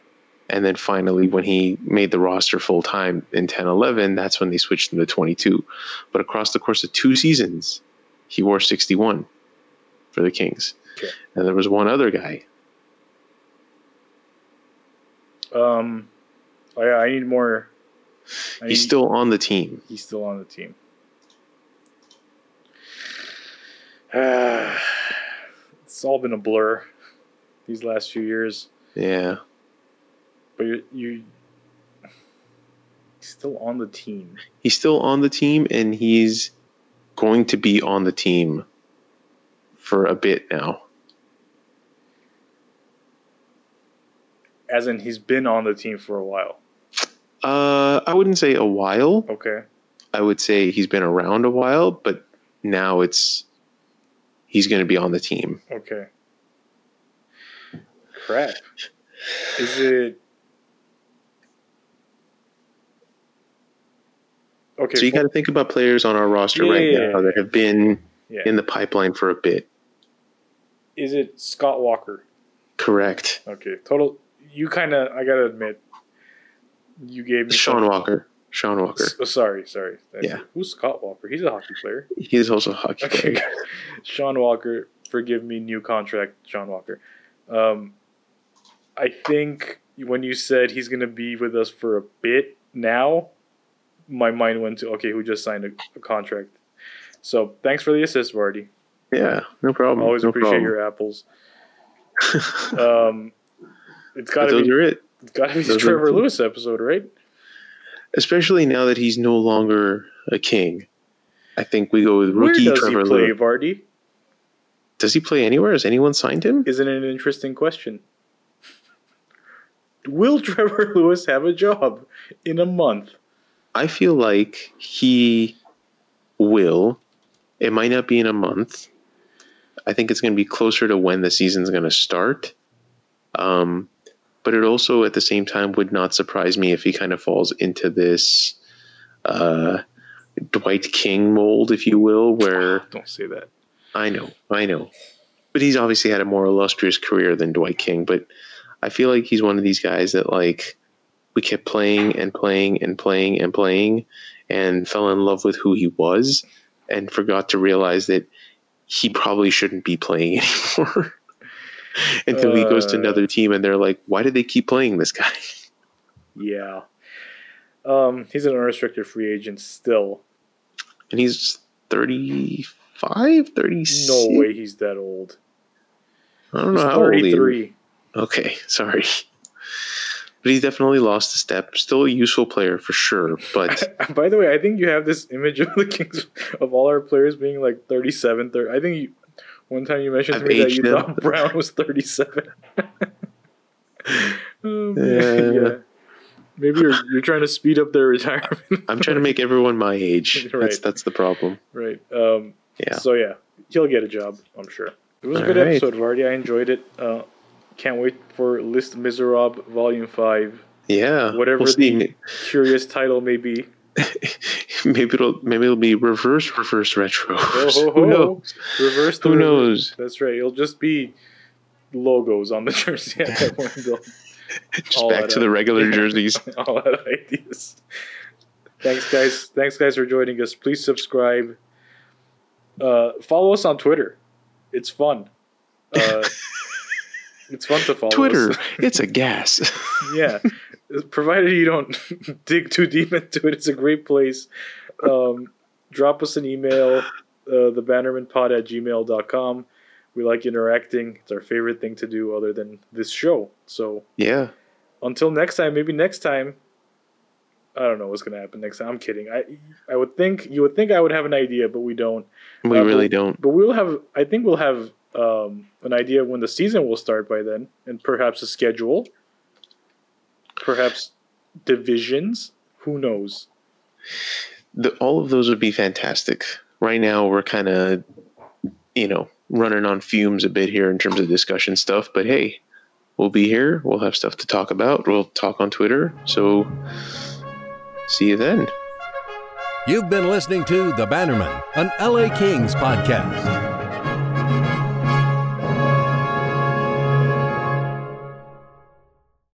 And then finally, when he made the roster full time in 10 11, that's when they switched him to 22. But across the course of two seasons, he wore 61 for the Kings. Okay. And there was one other guy. Um, oh yeah, I need more. I He's need- still on the team. he's still on the team. [SIGHS] it's all been a blur these last few years, Yeah. but you you still on the team. He's still on the team and he's going to be on the team for a bit now. As in, he's been on the team for a while. Uh, I wouldn't say a while. Okay. I would say he's been around a while, but now it's he's going to be on the team. Okay. Crap. Is it? Okay. So you got to think about players on our roster Yeah, right yeah, now yeah. that have been in the pipeline for a bit. Is it Scott Walker? Correct. Okay. Total. You kind of. I gotta admit. You gave me Sean some- Walker. Sean Walker. S- oh, sorry, sorry. That's Yeah. it. Who's Scott Walker? He's a hockey player. He's also a hockey Okay. player. [LAUGHS] Sean Walker, forgive me, new contract, Sean Walker. Um, I think when you said he's going to be with us for a bit now, my mind went to, okay, who just signed a, a contract? So thanks for the assist, Vardy. Yeah, no problem. Always no appreciate problem. your apples. [LAUGHS] Um, it's got to be, it. it's got to be the those Trevor Lewis episode, right? Especially now that he's no longer a king. I think we go with Where rookie does Trevor he play, Lewis. Vardy? Does he play anywhere? Has anyone signed him? Isn't it an interesting question? Will Trevor [LAUGHS] Lewis have a job in a month? I feel like he will. It might not be in a month. I think it's going to be closer to when the season's going to start. Um, but it also, at the same time, would not surprise me if he kind of falls into this uh, Dwight King mold, if you will, where [SIGHS] Don't say that. I know, I know. But he's obviously had a more illustrious career than Dwight King. But I feel like he's one of these guys that like we kept playing and playing and playing and playing and fell in love with who he was and forgot to realize that he probably shouldn't be playing [LAUGHS] anymore. [LAUGHS] Until he goes to Uh. another team and they're like, why did they keep playing this guy? [LAUGHS] Yeah. Um, he's an unrestricted free agent still. And he's 35, 36. No way he's that old. I don't He's know how old he is. 33. Okay, [LAUGHS] sorry. But he's definitely lost a step. Still a useful player for sure. But [LAUGHS] By the way, I think you have this image of the Kings of all our players being like 37, 30. I think you, one time you mentioned I've to me that you thought [LAUGHS] Brown was 37. oh, man. Yeah. yeah. Maybe you're, you're trying to speed up their retirement. I'm trying to make everyone my age. Right. That's that's the problem. right. Um, Yeah. So, yeah, he'll get a job, I'm sure. It was a All good right. episode, Vardy. I enjoyed it. Uh, can't wait for List Miserable Volume 5. Yeah. Whatever we'll the curious title may be. [LAUGHS] maybe it'll maybe it'll be reverse reverse retro. ho, ho. [LAUGHS] Who knows? Reverse Who reverse. knows? That's right. It'll just be logos on the [LAUGHS] jersey at that point. Just all back to the regular jerseys. all out ideas. Thanks, guys. Thanks, guys, for joining us. Please subscribe. Uh, follow us on Twitter. It's fun. Uh, it's fun to follow Twitter, it's a gas. [LAUGHS] yeah. Provided you don't [LAUGHS] dig too deep into it, it's a great place. Um, drop us an email, uh, thebannermanpod at gmail.com. We like interacting. It's our favorite thing to do other than this show. So yeah. until next time, maybe next time. I don't know what's gonna happen next time. I'm kidding. I I would think you would think I would have an idea, but we don't. We Uh, really but- don't. But we'll have. I think we'll have um, an idea of when the season will start by then, and perhaps a schedule. Perhaps divisions. Who knows? The, all of those would be fantastic. Right now, we're kind of, you know, running on fumes a bit here in terms of discussion stuff. But hey, we'll be here. We'll have stuff to talk about. We'll talk on Twitter. So, see you then. You've been listening to The Bannerman, an LA Kings podcast.